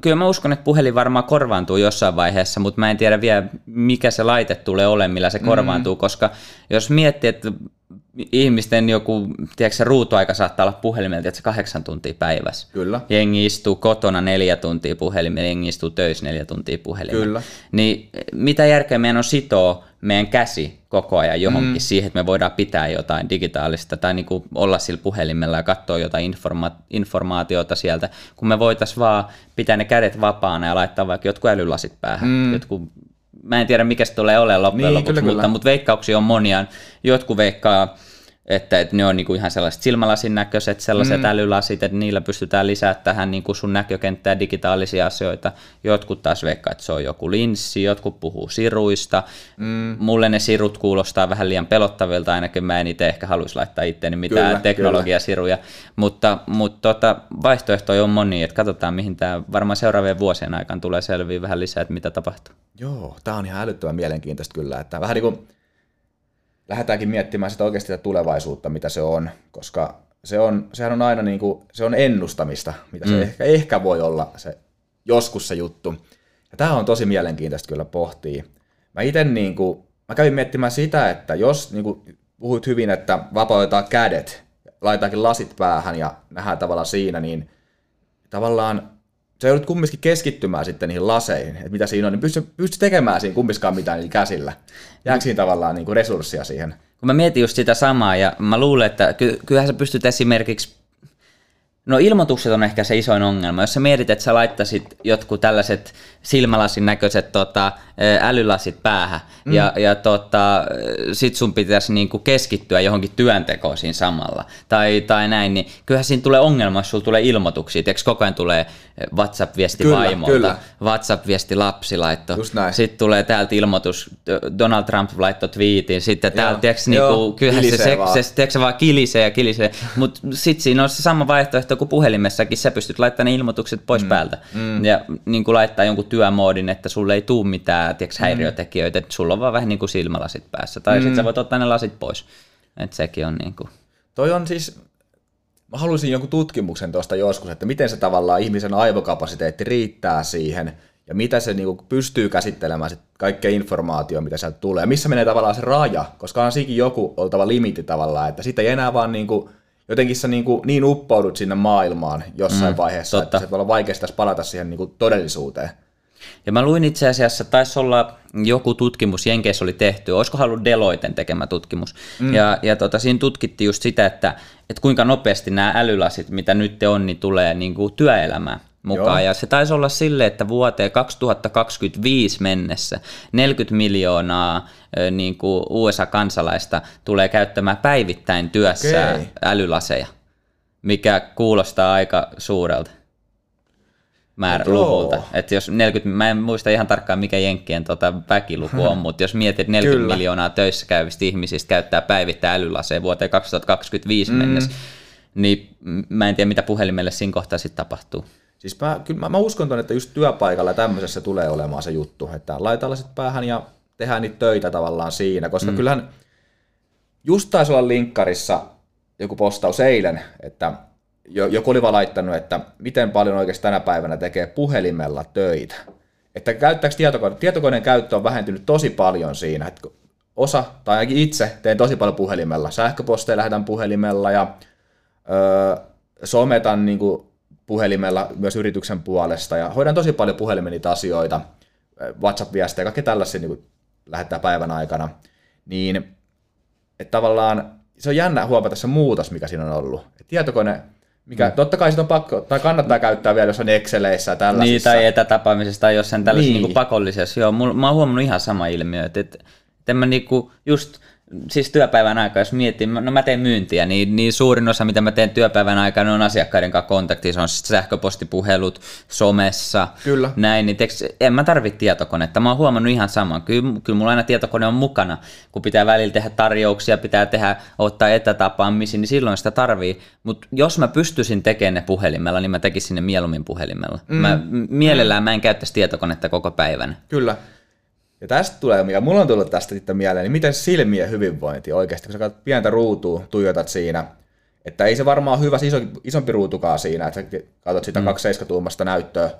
Kyllä mä uskon, että puhelin varmaan korvaantuu jossain vaiheessa, mutta mä en tiedä vielä, mikä se laite tulee olemaan, millä se mm. korvaantuu, mm. koska jos miettii, että ihmisten joku, tiedätkö se ruutuaika saattaa olla puhelimelta, että se kahdeksan tuntia päivässä. Kyllä. Jengi istuu kotona neljä tuntia puhelimella, jengi istuu töissä neljä tuntia puhelimella. Kyllä. Niin mitä järkeä meidän on sitoa meidän käsi koko ajan johonkin mm. siihen, että me voidaan pitää jotain digitaalista tai niin kuin olla sillä puhelimella ja katsoa jotain informa- informaatiota sieltä, kun me voitaisiin vaan pitää ne kädet vapaana ja laittaa vaikka jotkut älylasit päähän, mm. jotkut mä en tiedä mikä se tulee olemaan loppujen niin, lopuksi, kyllä, mutta, mutta veikkauksia on monia. Jotkut veikkaa, että, että ne on niinku ihan sellaiset silmälasin näköiset, sellaiset mm. älylasit, että niillä pystytään lisäämään tähän niinku sun näkökenttään digitaalisia asioita. Jotkut taas veikkaa, että se on joku linssi, jotkut puhuu siruista. Mm. Mulle ne sirut kuulostaa vähän liian pelottavilta, ainakin mä en itse ehkä haluaisi laittaa itseäni mitään kyllä, teknologiasiruja. Kyllä. Mutta, mutta tota, vaihtoehtoja on moni, että katsotaan mihin tämä varmaan seuraavien vuosien aikana tulee selviä vähän lisää, että mitä tapahtuu. Joo, tämä on ihan älyttömän mielenkiintoista kyllä, että vähän niin kuin lähdetäänkin miettimään sitä oikeasti sitä tulevaisuutta, mitä se on, koska se on, sehän on aina niin kuin, se on ennustamista, mitä se mm. ehkä, ehkä voi olla se joskus se juttu. Ja tämä on tosi mielenkiintoista kyllä pohtia. Mä itse niin kuin, mä kävin miettimään sitä, että jos niin kuin puhuit hyvin, että vapautetaan kädet, laitaakin lasit päähän ja nähdään tavallaan siinä, niin tavallaan sä joudut kumminkin keskittymään sitten niihin laseihin, että mitä siinä on, niin pysty, pysty tekemään siinä kumminkaan mitään niillä käsillä. Jääkö siinä tavallaan niin kuin resurssia siihen? Kun mä mietin just sitä samaa, ja mä luulen, että ky- kyllähän sä pystyt esimerkiksi No ilmoitukset on ehkä se isoin ongelma. Jos sä mietit, että sä laittaisit jotkut tällaiset silmälasin näköiset tota, älylasit päähän mm. ja, ja tota, sit sun pitäisi niinku keskittyä johonkin työntekoon siinä samalla tai, tai näin, niin kyllähän siinä tulee ongelma, jos sulla tulee ilmoituksia. Tiedätkö, koko ajan tulee WhatsApp-viesti kyllä, vaimolta, kyllä. WhatsApp-viesti lapsi laitto, sitten tulee täältä ilmoitus, Donald Trump laittoi twiitin, sitten täältä, tiedätkö, niinku, kyllähän se, se, vaan. se, tiedätkö, vaan kilisee ja kilisee, mutta sitten siinä on se sama vaihtoehto kuin puhelimessakin, sä pystyt laittamaan ne ilmoitukset pois mm. päältä mm. ja niin kuin laittaa jonkun työmoodin, että sulle ei tule mitään tiedätkö, mm. häiriötekijöitä, että sulla on vaan vähän niin kuin silmälasit päässä. Tai mm. sitten sä voit ottaa ne lasit pois. Että sekin on niin kuin... Toi on siis, mä haluaisin jonkun tutkimuksen tuosta joskus, että miten se tavallaan ihmisen aivokapasiteetti riittää siihen, ja mitä se niin kuin pystyy käsittelemään sit kaikkea informaatiota, mitä sieltä tulee. Ja missä menee tavallaan se raja, koska on siinkin joku oltava limitti tavallaan, että sitten ei enää vaan niin kuin, jotenkin sä niin, kuin, niin uppoudut sinne maailmaan jossain mm, vaiheessa, totta. että se voi olla vaikeasti palata siihen niin kuin todellisuuteen. Ja mä luin itse asiassa, taisi olla joku tutkimus, Jenkeissä oli tehty, olisiko ollut Deloiten tekemä tutkimus. Mm. Ja, ja tota, siinä tutkittiin just sitä, että, että kuinka nopeasti nämä älylasit, mitä nyt on, niin tulee niin kuin työelämään mukaan. Joo. Ja se taisi olla sille, että vuoteen 2025 mennessä 40 miljoonaa niin kuin USA-kansalaista tulee käyttämään päivittäin työssä okay. älylaseja, mikä kuulostaa aika suurelta määrä luvulta. Että jos 40, mä en muista ihan tarkkaan mikä Jenkkien tota väkiluku on, mutta jos mietit, että 40 Kyllä. miljoonaa töissä käyvistä ihmisistä käyttää päivittäin älylaseja vuoteen 2025 mm. mennessä, niin mä en tiedä mitä puhelimelle siinä kohtaa sitten tapahtuu. Siis mä, kyllä mä, mä uskon ton, että just työpaikalla tämmöisessä tulee olemaan se juttu, että laitetaan sitten päähän ja tehdään niitä töitä tavallaan siinä, koska mm. kyllähän just taisi olla linkkarissa joku postaus eilen, että joku oli vaan laittanut, että miten paljon oikeasti tänä päivänä tekee puhelimella töitä. Että käyttääkö tietokone, tietokoneen käyttö on vähentynyt tosi paljon siinä, että osa, tai ainakin itse, teen tosi paljon puhelimella. Sähköposteja lähetän puhelimella ja öö, sometan niin kuin puhelimella myös yrityksen puolesta ja hoidan tosi paljon puhelimen niitä asioita, WhatsApp-viestejä, kaikki tällaisia niin lähettää päivän aikana, niin että tavallaan se on jännä huomata se muutos, mikä siinä on ollut. Et tietokone mikä, mm. Totta kai sitä on pakko, tai kannattaa käyttää vielä jossain Exceleissä ja tällaisissa. Niin, tai etätapaamisessa tai jossain tällaisessa niin. niin pakollisessa. Joo, mulla, mä oon huomannut ihan sama ilmiö, että, että, että mä niinku just siis työpäivän aikana, jos miettii, no mä teen myyntiä, niin, niin suurin osa, mitä mä teen työpäivän aikana, on asiakkaiden kanssa kontakti, se on sähköpostipuhelut, somessa, kyllä. näin, niin teks, en mä tarvitse tietokonetta, mä oon huomannut ihan saman, kyllä, kyllä mulla aina tietokone on mukana, kun pitää välillä tehdä tarjouksia, pitää tehdä, ottaa etätapaamisia, niin silloin sitä tarvii, mutta jos mä pystyisin tekemään ne puhelimella, niin mä tekisin ne mieluummin puhelimella. Mm. Mä, mielellään mä en käyttäisi tietokonetta koko päivän. Kyllä. Ja tästä tulee, mikä mulla on tullut tästä sitten mieleen, niin miten silmien hyvinvointi oikeasti, kun sä katsot pientä ruutua, tuijotat siinä, että ei se varmaan hyvä iso, isompi ruutukaan siinä, että sä katsot sitä mm. 27-tuumasta näyttöä,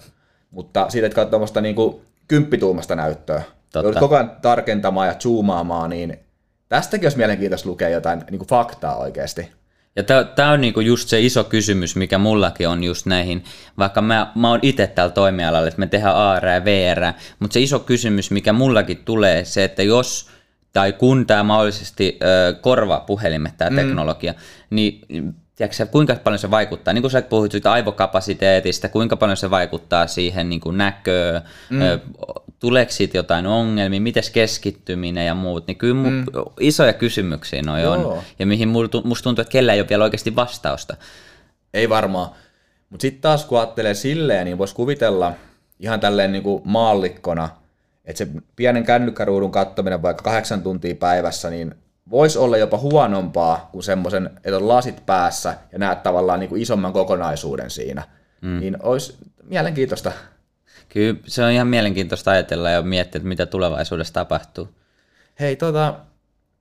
mutta siitä, että katsot tuommoista niin kymppituumasta näyttöä, Totta. koko ajan tarkentamaan ja zoomaamaan, niin tästäkin olisi mielenkiintoista lukea jotain niin kuin faktaa oikeasti. Ja tämä on niinku just se iso kysymys, mikä mullakin on just näihin, vaikka mä, mä oon itse täällä toimialalla, että me tehdään AR ja VR, mutta se iso kysymys, mikä mullakin tulee, se, että jos tai kun tämä mahdollisesti ö, korvaa puhelimet, tämä mm. teknologia, niin tiedätkö, kuinka paljon se vaikuttaa, niin kuin sä puhuit siitä aivokapasiteetista, kuinka paljon se vaikuttaa siihen niin kuin näköön, mm. tuleeko siitä jotain ongelmia, miten keskittyminen ja muut, niin kyllä mm. isoja kysymyksiä noi on, ja mihin musta tuntuu, että kellä ei ole vielä oikeasti vastausta. Ei varmaan, mutta sitten taas kun ajattelee silleen, niin voisi kuvitella ihan tälleen niin kuin maallikkona, että se pienen kännykkäruudun kattominen vaikka kahdeksan tuntia päivässä, niin voisi olla jopa huonompaa kuin semmoisen, että on lasit päässä ja näet tavallaan niin kuin isomman kokonaisuuden siinä. Mm. Niin olisi mielenkiintoista. Kyllä se on ihan mielenkiintoista ajatella ja miettiä, että mitä tulevaisuudessa tapahtuu. Hei, tota,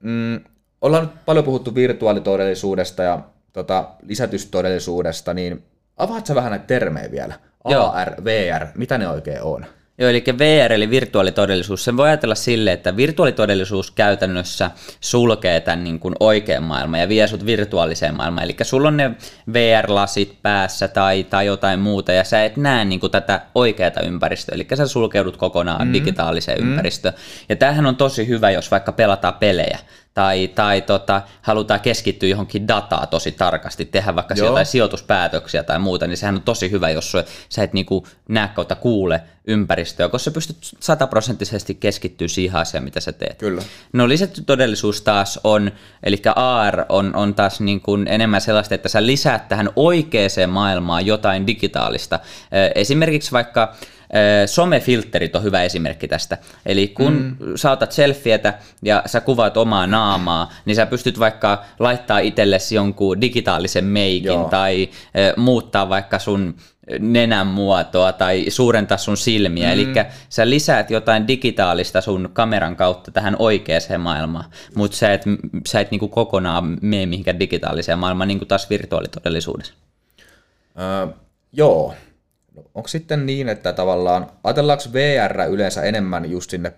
mm, ollaan nyt paljon puhuttu virtuaalitodellisuudesta ja tota, lisätystodellisuudesta, niin avaatko vähän näitä termejä vielä? AR, VR, mitä ne oikein on? Joo, eli VR eli virtuaalitodellisuus. Sen voi ajatella sille, että virtuaalitodellisuus käytännössä sulkee tämän niin kuin oikean maailman ja vie sut virtuaaliseen maailmaan. Eli sulla on ne VR-lasit päässä tai, tai jotain muuta ja sä et näe niin kuin tätä oikeaa ympäristöä. Eli sä sulkeudut kokonaan mm. digitaaliseen mm. ympäristöön. Ja tämähän on tosi hyvä, jos vaikka pelataan pelejä tai, tai tota, halutaan keskittyä johonkin dataa tosi tarkasti, tehdä vaikka Joo. jotain sijoituspäätöksiä tai muuta, niin sehän on tosi hyvä, jos sä et niinku näe kautta kuule ympäristöä, koska sä pystyt sataprosenttisesti keskittyä siihen asiaan, mitä sä teet. Kyllä. No lisätty todellisuus taas on, eli AR on, on taas niin kuin enemmän sellaista, että sä lisäät tähän oikeaan maailmaan jotain digitaalista. Esimerkiksi vaikka Somefilterit on hyvä esimerkki tästä. Eli kun mm. saatat selfietä ja sä kuvaat omaa naamaa, niin sä pystyt vaikka laittaa itsellesi jonkun digitaalisen meikin Joo. tai muuttaa vaikka sun nenän muotoa tai suurentaa sun silmiä. Mm. Eli sä lisäät jotain digitaalista sun kameran kautta tähän oikeaan maailmaan, mutta sä et, sä et niinku kokonaan mene mihinkään digitaaliseen maailmaan, niin kuin taas virtuaalitodellisuudessa. Öö, joo, No, onko sitten niin, että tavallaan, ajatellaanko VR yleensä enemmän just sinne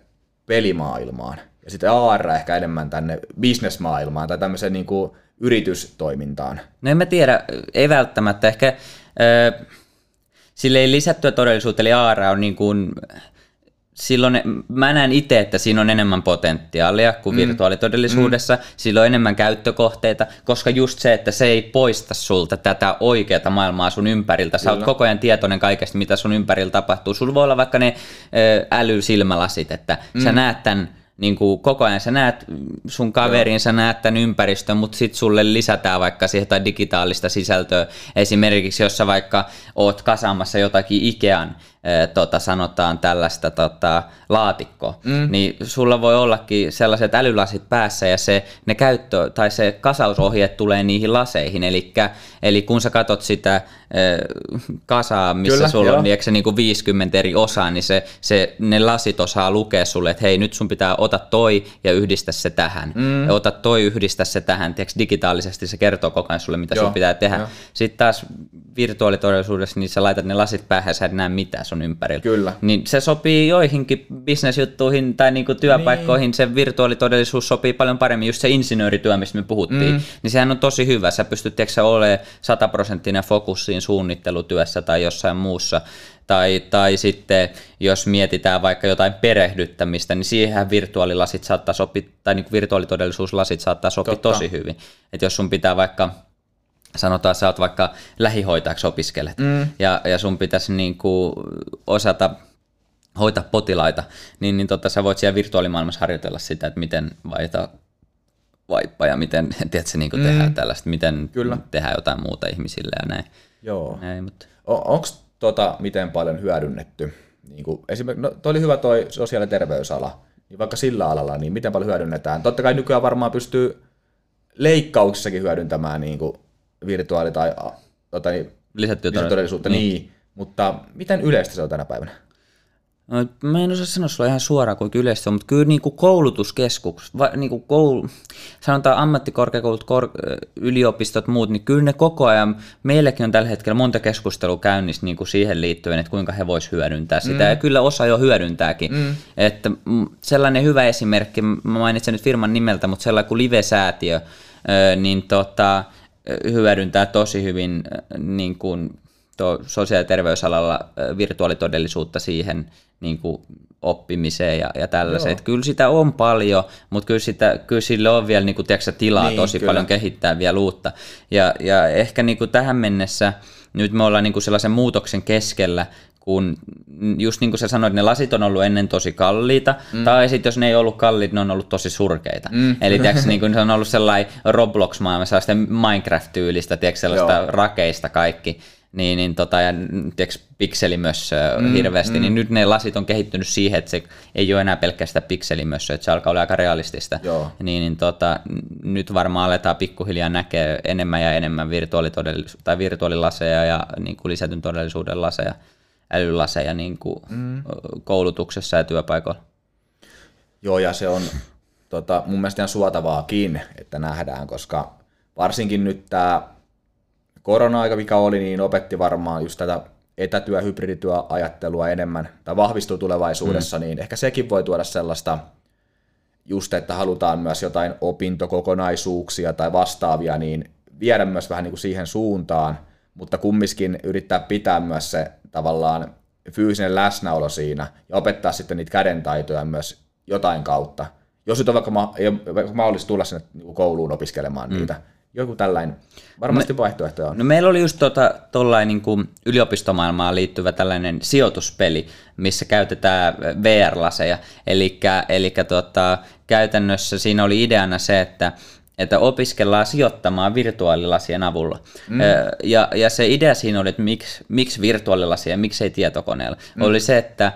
pelimaailmaan, ja sitten AR ehkä enemmän tänne bisnesmaailmaan tai tämmöiseen niin kuin yritystoimintaan? No en mä tiedä, ei välttämättä. Ehkä äh, sille ei lisättyä todellisuutta, eli AR on niin kuin, silloin mä näen itse, että siinä on enemmän potentiaalia kuin mm. virtuaalitodellisuudessa. Mm. Sillä on enemmän käyttökohteita, koska just se, että se ei poista sulta tätä oikeaa maailmaa sun ympäriltä. Sä Kyllä. oot koko ajan tietoinen kaikesta, mitä sun ympärillä tapahtuu. Sulla voi olla vaikka ne älysilmälasit, että mm. sä näet tämän niin kuin koko ajan sä näet sun kaverin, Joo. sä näet tämän ympäristön, mutta sitten sulle lisätään vaikka siihen tai digitaalista sisältöä. Esimerkiksi jos sä vaikka oot kasaamassa jotakin Ikean tota, sanotaan tällaista tota, laatikkoa, mm. niin sulla voi ollakin sellaiset älylasit päässä ja se, ne käyttö, tai se kasausohjeet tulee niihin laseihin, Elikkä, eli kun sä katot sitä kasaa, missä Kyllä, sulla joo. on niin, se niin kuin 50 eri osaa, niin se, se, ne lasit osaa lukea sulle, että hei nyt sun pitää ota toi ja yhdistä se tähän, mm. ja ota toi yhdistä se tähän, Tiedätkö, digitaalisesti se kertoo koko ajan sulle, mitä joo, sun pitää tehdä. Joo. Sitten taas virtuaalitodellisuudessa, niin sä laitat ne lasit päähän ja sä et näe mitään sun ympärillä. Kyllä. Niin se sopii joihinkin bisnesjuttuihin tai niinku työpaikkoihin, niin. se virtuaalitodellisuus sopii paljon paremmin, just se insinöörityö, mistä me puhuttiin, mm. niin sehän on tosi hyvä. Sä pystyt tiedätkö, olemaan sataprosenttinen fokus siinä suunnittelutyössä tai jossain muussa. Tai, tai sitten jos mietitään vaikka jotain perehdyttämistä, niin siihen virtuaalilasit saattaa sopia, tai niin virtuaalitodellisuuslasit saattaa sopia Totta. tosi hyvin. Että jos sun pitää vaikka sanotaan, sä oot vaikka lähihoitajaksi opiskelet, mm. ja, ja sun pitäisi niin kuin osata hoitaa potilaita, niin, niin tota, sä voit siellä virtuaalimaailmassa harjoitella sitä, että miten vaihtaa vaippa ja miten tiedätkö, niin mm. tehdään tällaista, miten Kyllä. tehdään jotain muuta ihmisille ja näin. Joo. Näin, mutta... Onko tota miten paljon hyödynnetty? Niin kuin, esimerkiksi, no, toi oli hyvä toi sosiaali- ja terveysala, niin vaikka sillä alalla, niin miten paljon hyödynnetään? Totta kai nykyään varmaan pystyy leikkauksissakin hyödyntämään niin kuin virtuaali- tai tota, niin, lisätodellisuutta, niin. niin. Mutta miten yleistä se on tänä päivänä? No, mä en osaa sanoa sulla ihan suoraan kuinka yleistä on, mutta kyllä niin kuin koulutuskeskus, va, niin kuin koulu, sanotaan ammattikorkeakoulut, kor, yliopistot, muut, niin kyllä ne koko ajan, meilläkin on tällä hetkellä monta keskustelua käynnissä niin kuin siihen liittyen, että kuinka he voisivat hyödyntää sitä, mm. ja kyllä osa jo hyödyntääkin. Mm. Että sellainen hyvä esimerkki, mä mainitsen nyt firman nimeltä, mutta sellainen kuin Live-säätiö, niin tota, hyödyntää tosi hyvin niin kuin sosiaali- ja terveysalalla virtuaalitodellisuutta siihen niin kuin oppimiseen ja, ja tällaiseen. Kyllä sitä on paljon, mutta kyllä, sitä, kyllä sille on vielä niin kuin, tiedätkö, tilaa niin, tosi kyllä. paljon kehittää vielä uutta. Ja, ja ehkä niin kuin tähän mennessä nyt me ollaan niin kuin sellaisen muutoksen keskellä, kun just niin kuin sä sanoit, ne lasit on ollut ennen tosi kalliita, mm. tai sitten jos ne ei ollut kalliita, ne on ollut tosi surkeita. Mm. Eli tiiäks, niin kuin se on ollut sellainen Roblox-maailma, sellaista Minecraft-tyylistä, tiiäks, sellaista Joo. rakeista kaikki niin, niin tota, ja tiiäks, pikselimössöä mm, hirveästi, mm. niin nyt ne lasit on kehittynyt siihen, että se ei ole enää pelkästään pikselimössöä, että se alkaa olla aika realistista. Joo. Niin, niin tota, nyt varmaan aletaan pikkuhiljaa näkeä enemmän ja enemmän virtuaalitodellis- tai virtuaalilaseja ja niin kuin lisätyn todellisuuden laseja älylaseja niin kuin mm. koulutuksessa ja työpaikoilla. Joo, ja se on tota, mun mielestä ihan suotavaakin, että nähdään, koska varsinkin nyt tämä korona-aika, mikä oli, niin opetti varmaan just tätä etätyö- hybridityöajattelua enemmän, tai vahvistuu tulevaisuudessa, mm. niin ehkä sekin voi tuoda sellaista, just että halutaan myös jotain opintokokonaisuuksia tai vastaavia, niin viedä myös vähän niin kuin siihen suuntaan, mutta kumminkin yrittää pitää myös se tavallaan fyysinen läsnäolo siinä ja opettaa sitten niitä kädentaitoja myös jotain kautta. Jos nyt on vaikka, ma- ei ole mahdollista tulla sinne niinku kouluun opiskelemaan mm. niitä, joku tällainen. Varmasti me, vaihtoehtoja on. No meillä oli just tuota, niin kuin yliopistomaailmaan liittyvä tällainen sijoituspeli, missä käytetään VR-laseja. Eli tota, käytännössä siinä oli ideana se, että että opiskellaan sijoittamaan virtuaalilasien avulla. Mm. Ja, ja se idea siinä oli, että miksi, miksi virtuaalilasia ja miksei tietokoneella, mm. oli se, että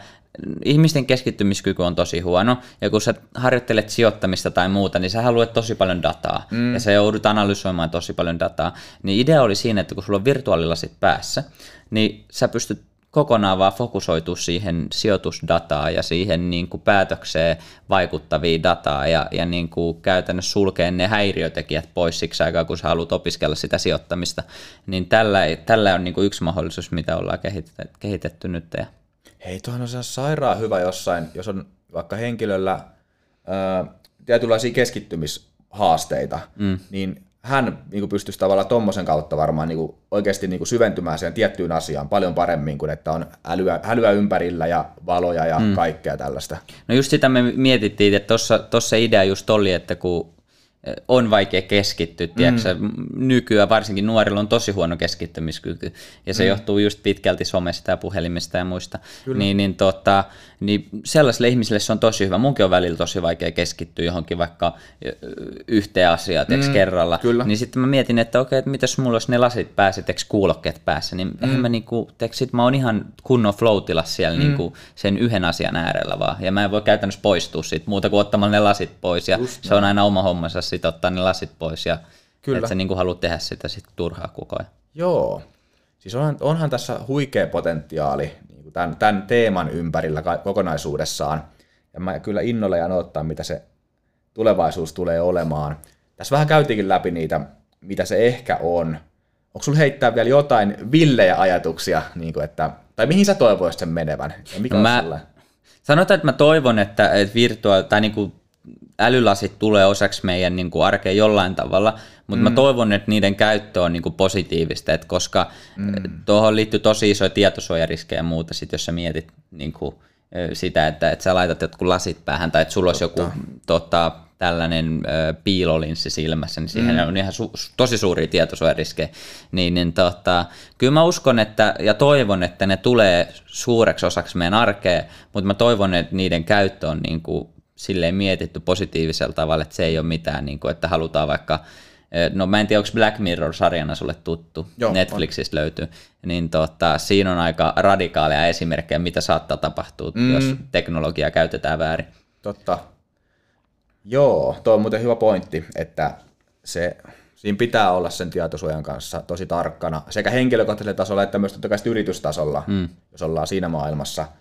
ihmisten keskittymiskyky on tosi huono, ja kun sä harjoittelet sijoittamista tai muuta, niin sä haluat tosi paljon dataa, mm. ja sä joudut analysoimaan tosi paljon dataa. Niin idea oli siinä, että kun sulla on virtuaalilasit päässä, niin sä pystyt kokonaan vaan fokusoitu siihen sijoitusdataan ja siihen niin kuin päätökseen vaikuttavia dataa ja, ja niin kuin käytännössä sulkee ne häiriötekijät pois siksi aikaa, kun sä haluat opiskella sitä sijoittamista. Niin tällä, tällä on niin kuin yksi mahdollisuus, mitä ollaan kehitetty, kehitetty nyt. Ja... Hei, tuohan on se sairaan hyvä jossain, jos on vaikka henkilöllä ää, tietynlaisia keskittymishaasteita, mm. niin hän niin kuin pystyisi tavallaan tuommoisen kautta varmaan niin kuin oikeasti niin kuin syventymään siihen tiettyyn asiaan paljon paremmin kuin että on älyä, älyä ympärillä ja valoja ja mm. kaikkea tällaista. No just sitä me mietittiin, että tuossa idea just oli, että kun on vaikea keskittyä, tiedätkö, mm. nykyään varsinkin nuorilla on tosi huono keskittymiskyky, ja se mm. johtuu just pitkälti somesta ja puhelimista ja muista, niin, niin, tota, niin sellaisille ihmisille se on tosi hyvä. Munkin on välillä tosi vaikea keskittyä johonkin vaikka yhteen asiaan mm. kerralla, Kyllä. niin sitten mä mietin, että okei, että mitäs mulla olisi ne lasit päässä, teekö kuulokkeet päässä, niin mm. mä niinku, teekö, sit mä oon ihan kunnon flow siellä mm. niinku sen yhden asian äärellä vaan, ja mä en voi käytännössä poistua siitä muuta kuin ottamalla ne lasit pois, ja Just se on aina oma hommansa sitten ottaa ne lasit pois ja Kyllä. että sä niin haluat tehdä sitä sit turhaa koko ajan. Joo. Siis onhan, onhan tässä huikea potentiaali niin tämän, tämän teeman ympärillä kokonaisuudessaan. Ja mä kyllä innolla ja odottaa, mitä se tulevaisuus tulee olemaan. Tässä vähän käytiinkin läpi niitä, mitä se ehkä on. Onko sulla heittää vielä jotain villejä ajatuksia, niin kuin että, tai mihin sä toivoisit sen menevän? Ja mikä mä, Sanotaan, että mä toivon, että, että virtuaali, tai niin kuin älylasit tulee osaksi meidän niin kuin arkea jollain tavalla, mutta mm. mä toivon, että niiden käyttö on niin kuin positiivista, että koska mm. tuohon liittyy tosi isoja tietosuojariskejä ja muuta, sit jos sä mietit niin kuin, sitä, että, että sä laitat jotkut lasit päähän tai että sulla Totta. olisi joku tota, tällainen ö, piilolinssi silmässä, niin siihen mm. on ihan su- tosi suuria tietosuojariskejä. Niin, niin tota, kyllä mä uskon että, ja toivon, että ne tulee suureksi osaksi meidän arkea, mutta mä toivon, että niiden käyttö on niin kuin silleen mietitty positiivisella tavalla, että se ei ole mitään, niin kuin, että halutaan vaikka, eh, no mä en tiedä, onko Black Mirror-sarjana sulle tuttu, Joo, Netflixistä on. löytyy, niin tota, siinä on aika radikaaleja esimerkkejä, mitä saattaa tapahtua, mm. jos teknologiaa käytetään väärin. Totta. Joo, tuo on muuten hyvä pointti, että se, siinä pitää olla sen tietosuojan kanssa tosi tarkkana, sekä henkilökohtaisella tasolla että myös totta kai yritystasolla, mm. jos ollaan siinä maailmassa –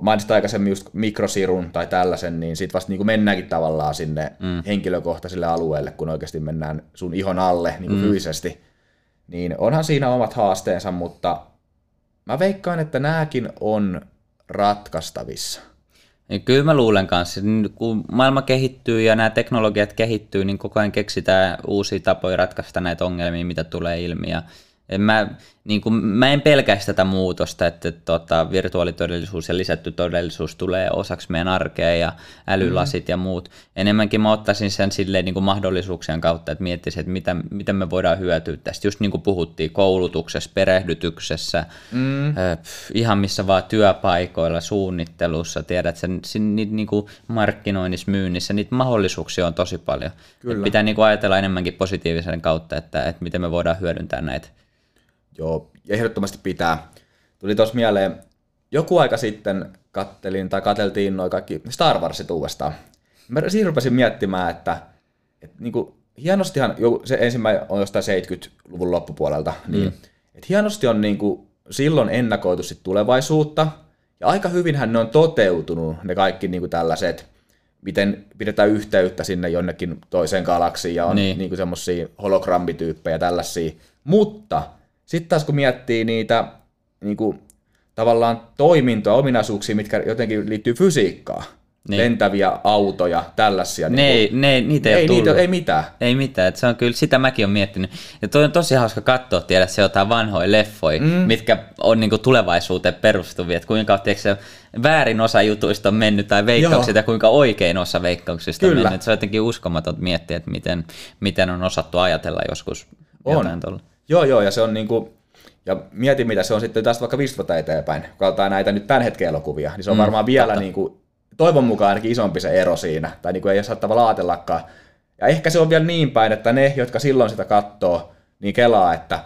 mainitsit aikaisemmin just mikrosirun tai tällaisen, niin sitten vasta niin mennäänkin tavallaan sinne mm. henkilökohtaisille alueelle, kun oikeasti mennään sun ihon alle niin kuin mm. fyysisesti. Niin onhan siinä omat haasteensa, mutta mä veikkaan, että nämäkin on ratkaistavissa. Niin kyllä mä luulen kanssa, että kun maailma kehittyy ja nämä teknologiat kehittyy, niin koko ajan keksitään uusia tapoja ratkaista näitä ongelmia, mitä tulee ilmi. Ja en mä, niin kuin, mä en pelkäisi tätä muutosta, että tota, virtuaalitodellisuus ja lisätty todellisuus tulee osaksi meidän arkea ja älylasit mm. ja muut. Enemmänkin mä ottaisin sen silleen niin kuin mahdollisuuksien kautta, että miettisin, että mitä, miten me voidaan hyötyä tästä. Just niin kuin puhuttiin koulutuksessa, perehdytyksessä, mm. äh, ihan missä vaan työpaikoilla, suunnittelussa, tiedät sen, niitä niin kuin markkinoinnissa, myynnissä, niitä mahdollisuuksia on tosi paljon. Pitää niin kuin ajatella enemmänkin positiivisen kautta, että, että miten me voidaan hyödyntää näitä Joo, ehdottomasti pitää. Tuli tuossa mieleen, joku aika sitten kattelin tai kateltiin noin kaikki Star Warsit uudestaan. Mä siinä rupesin miettimään, että, että niin kuin, hienostihan, se ensimmäinen on jostain 70-luvun loppupuolelta, niin mm. että hienosti on niin kuin, silloin ennakoitu sit tulevaisuutta, ja aika hyvinhän ne on toteutunut, ne kaikki niin kuin tällaiset, miten pidetään yhteyttä sinne jonnekin toiseen galaksiin, ja on niin. Niin semmoisia hologrammityyppejä tällaisia, mutta sitten taas kun miettii niitä niin kuin, tavallaan toimintoja, ominaisuuksia, mitkä jotenkin liittyy fysiikkaan, niin. lentäviä autoja, tällaisia. Ne, niin kuin, ne, niitä ei, ei, niitä, ei mitään. Ei mitään, että se on kyllä, sitä mäkin olen miettinyt. Ja toi on tosi hauska katsoa, tiedä, se jotain vanhoja leffoja, mm. mitkä on niin kuin tulevaisuuteen perustuvia, että kuinka se väärin osa jutuista on mennyt tai veikkaukset ja kuinka oikein osa veikkauksista kyllä. on mennyt. Se on jotenkin uskomaton miettiä, että miten, miten on osattu ajatella joskus on. jotain tuolla. Joo, joo, ja se on niinku, ja mieti mitä se on sitten tästä vaikka 5 vuotta eteenpäin, kun katsotaan näitä nyt tämän hetken elokuvia, niin se on mm, varmaan vielä niin kuin, toivon mukaan ainakin isompi se ero siinä, tai niin kuin ei ole saattaa ajatellakaan. Ja ehkä se on vielä niin päin, että ne, jotka silloin sitä katsoo, niin kelaa, että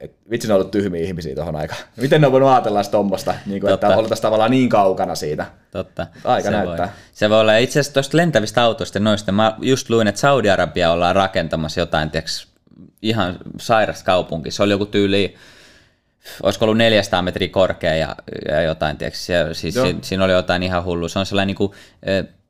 et, vitsi ne on ollut tyhmiä ihmisiä tuohon aikaan. Miten ne on voinut ajatella tuommoista, niin kuin, että oltaisiin tavallaan niin kaukana siitä. Totta. Aika se näyttää. Voi. Se voi olla itse asiassa tuosta lentävistä autoista noista. Mä just luin, että Saudi-Arabia ollaan rakentamassa jotain, tiiäks, ihan sairas kaupunki. Se oli joku tyyli, olisiko ollut 400 metriä korkea ja, ja jotain, tiedätkö? Siis si, siinä oli jotain ihan hullu. Se on sellainen niin kuin,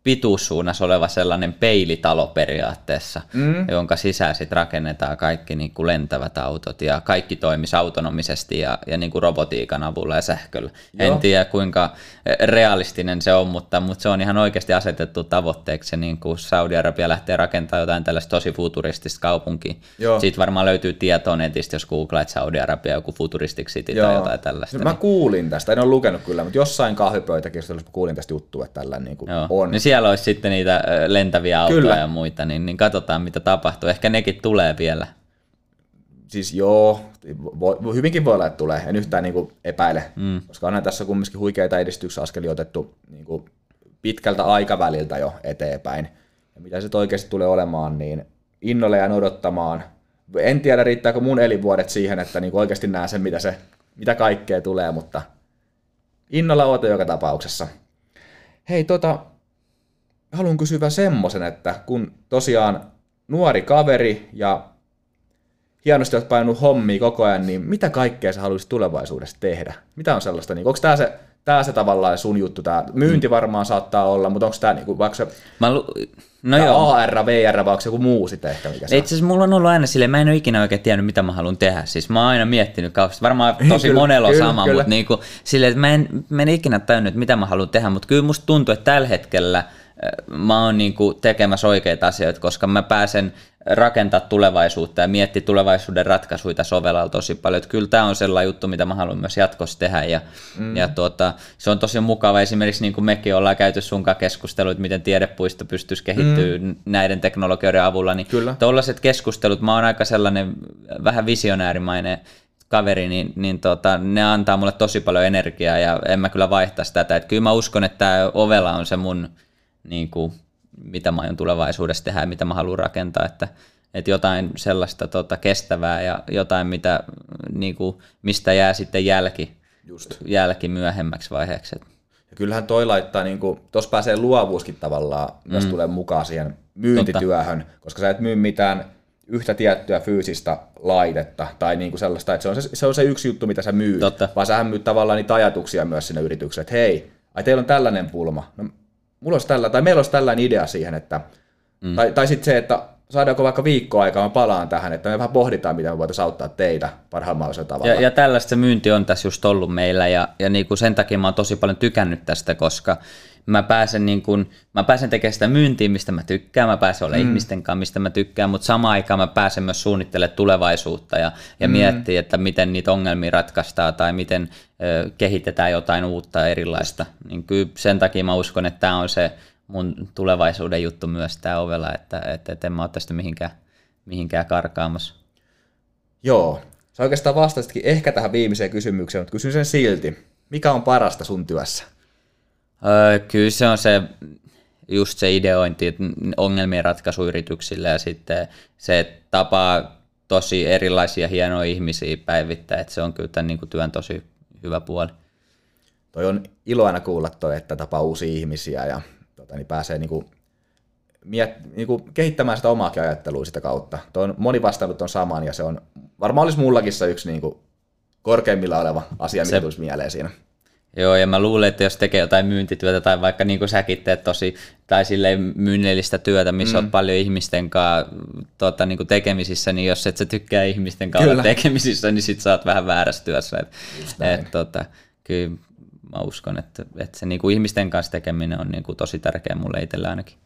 pituussuunnassa oleva sellainen peilitalo periaatteessa, mm. jonka sisään sitten rakennetaan kaikki niin kuin lentävät autot ja kaikki toimisi autonomisesti ja, ja niin kuin robotiikan avulla ja sähköllä. Joo. En tiedä kuinka realistinen se on, mutta, mutta se on ihan oikeasti asetettu tavoitteeksi, niin kuin Saudi-Arabia lähtee rakentamaan jotain tällaista tosi futuristista kaupunkia. Joo. Siitä varmaan löytyy tietoa netistä, jos googlaat Saudi-Arabia joku futuristic city Joo. tai jotain tällaista. No, mä kuulin tästä, en ole lukenut kyllä, mutta jossain kahvipöytäkirjoituksessa kuulin tästä juttua, että tällä niin kuin on. Niin siellä olisi sitten niitä lentäviä autoja Kyllä. ja muita, niin, niin katsotaan mitä tapahtuu. Ehkä nekin tulee vielä. Siis joo, voi, hyvinkin voi olla, että tulee. En yhtään niin kuin epäile, mm. koska onhan tässä kumminkin huikeita edistysaskelia otettu niin kuin pitkältä aikaväliltä jo eteenpäin. Ja mitä se oikeasti tulee olemaan, niin innolle jään odottamaan. En tiedä, riittääkö mun elinvuodet siihen, että niin oikeasti näen sen, mitä, se, mitä kaikkea tulee, mutta innolla odotan joka tapauksessa. Hei, tota, haluan kysyä semmoisen, että kun tosiaan nuori kaveri ja hienosti olet painanut hommia koko ajan, niin mitä kaikkea sä haluaisit tulevaisuudessa tehdä? Mitä on sellaista, niin onko tämä se, tää se tavallaan sun juttu, tämä myynti varmaan saattaa olla, mutta onko tämä niin vaikka se Mä lu- no joo. AR, VR vai onko se joku muu sitten ehkä? Mikä Itse asiassa mulla on ollut aina silleen, mä en ole ikinä oikein tiennyt, mitä mä haluan tehdä. Siis mä oon aina miettinyt kauheasti, varmaan tosi kyllä, monella on kyllä, sama, kyllä. mutta niin kuin, silleen, että mä en, mä en ikinä tajunnut, mitä mä haluan tehdä, mutta kyllä musta tuntuu, että tällä hetkellä – mä oon niin kuin tekemässä oikeita asioita, koska mä pääsen rakentaa tulevaisuutta ja miettiä tulevaisuuden ratkaisuja sovellalla tosi paljon. Että kyllä tämä on sellainen juttu, mitä mä haluan myös jatkossa tehdä ja, mm. ja tuota, se on tosi mukava. Esimerkiksi niin kuin mekin ollaan käyty sun keskusteluita, miten tiedepuisto pystyisi kehittyä mm. näiden teknologioiden avulla, niin tuollaiset keskustelut, mä oon aika sellainen vähän visionäärimainen kaveri, niin, niin tota, ne antaa mulle tosi paljon energiaa ja en mä kyllä vaihtaisi tätä. Että kyllä mä uskon, että tämä ovela on se mun niin kuin, mitä mä aion tulevaisuudessa tehdä ja mitä mä haluan rakentaa, että, että jotain sellaista tota, kestävää ja jotain, mitä, niin kuin, mistä jää sitten jälki, Just. jälki myöhemmäksi vaiheeksi. Ja kyllähän toi laittaa, niin tuossa pääsee luovuuskin tavallaan, mm. jos tulee mukaan siihen myyntityöhön, Totta. koska sä et myy mitään yhtä tiettyä fyysistä laitetta tai niin kuin sellaista, että se on se, se on se yksi juttu, mitä sä myyt, Totta. vaan sä myyt tavallaan niitä ajatuksia myös sinne yritykselle, että hei, ai teillä on tällainen pulma, no mulla olisi tällä, tai meillä olisi tällainen idea siihen, että, mm. tai, tai sitten se, että saadaanko vaikka viikko aikaa, mä palaan tähän, että me vähän pohditaan, miten me voitaisiin auttaa teitä parhaimmalla tavalla. Ja, ja tällaista se myynti on tässä just ollut meillä, ja, ja niin kuin sen takia mä oon tosi paljon tykännyt tästä, koska mä pääsen, niin kuin, mä pääsen tekemään sitä myyntiä, mistä mä tykkään, mä pääsen olemaan mm. ihmisten kanssa, mistä mä tykkään, mutta samaan aikaan mä pääsen myös suunnittelemaan tulevaisuutta ja, ja mm. miettiä, että miten niitä ongelmia ratkaistaan tai miten ö, kehitetään jotain uutta erilaista. Niin kyllä sen takia mä uskon, että tämä on se mun tulevaisuuden juttu myös tämä ovella, että, että, että en mä ole tästä mihinkään, mihinkään karkaamassa. Joo, sä oikeastaan vastasitkin ehkä tähän viimeiseen kysymykseen, mutta kysyn sen silti. Mikä on parasta sun työssä? Öö, kyllä se on se just se ideointi, ongelmien ratkaisu yrityksille ja sitten se tapaa tosi erilaisia hienoja ihmisiä päivittäin, että se on kyllä tämän niin kuin työn tosi hyvä puoli. Toi on ilo aina kuulla toi, että tapaa uusia ihmisiä ja tota, niin pääsee niin kuin, miet, niin kuin kehittämään sitä omaakin ajattelua sitä kautta. Toi on, moni vastannut on saman ja se on, varmaan olisi mullakin se yksi niin kuin, korkeimmilla oleva asia, mikä tulisi mieleen siinä. Joo, ja mä luulen, että jos tekee jotain myyntityötä tai vaikka niin kuin säkin teet tosi, tai silleen myynnillistä työtä, missä mm. olet paljon ihmisten kanssa tota, niin kuin tekemisissä, niin jos et sä tykkää ihmisten kanssa kyllä. tekemisissä, niin sit sä oot vähän väärässä työssä. Et, et, tota, kyllä mä uskon, että, että se niin kuin ihmisten kanssa tekeminen on niin kuin tosi tärkeä mulle itsellä ainakin.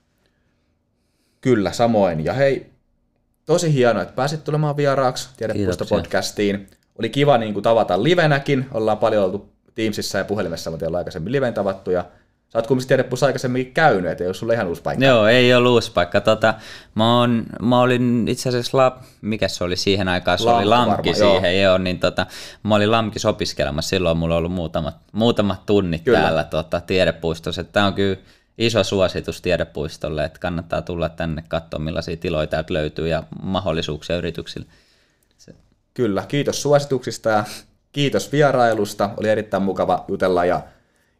Kyllä, samoin. Ja hei, tosi hienoa, että pääsit tulemaan vieraaksi Tiedepuisto-podcastiin. Oli kiva niin kuin, tavata livenäkin, ollaan paljon oltu Teamsissa ja puhelimessa, mutta ollaan aikaisemmin liveen tavattu ja Sä oot kumminkin tiedepussa aikaisemmin käynyt, että ei ole sulle ihan uusi paikka. Joo, ei ole uusi paikka. Tota, mä, on, mä olin itse asiassa, la, mikä se oli siihen aikaan, se Lampi oli Lamki varma, siihen, joo. joo. niin tota, mä olin Lamkis opiskelemassa, silloin mulla on ollut muutamat, muutamat tunnit kyllä. täällä tota, tiedepuistossa. Tämä on kyllä iso suositus tiedepuistolle, että kannattaa tulla tänne katsoa, millaisia tiloja täältä löytyy ja mahdollisuuksia yrityksille. Se. Kyllä, kiitos suosituksista ja kiitos vierailusta. Oli erittäin mukava jutella ja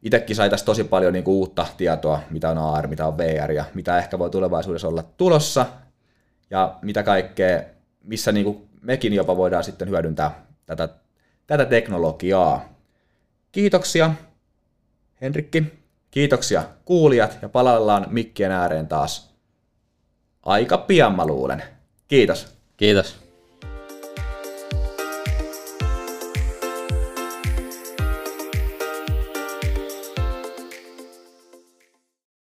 itsekin sai tässä tosi paljon niin kuin uutta tietoa, mitä on AR, mitä on VR ja mitä ehkä voi tulevaisuudessa olla tulossa ja mitä kaikkea, missä niin kuin mekin jopa voidaan sitten hyödyntää tätä, tätä teknologiaa. Kiitoksia, Henrikki. Kiitoksia kuulijat ja palaillaan mikkien ääreen taas aika pian mä luulen. Kiitos. Kiitos.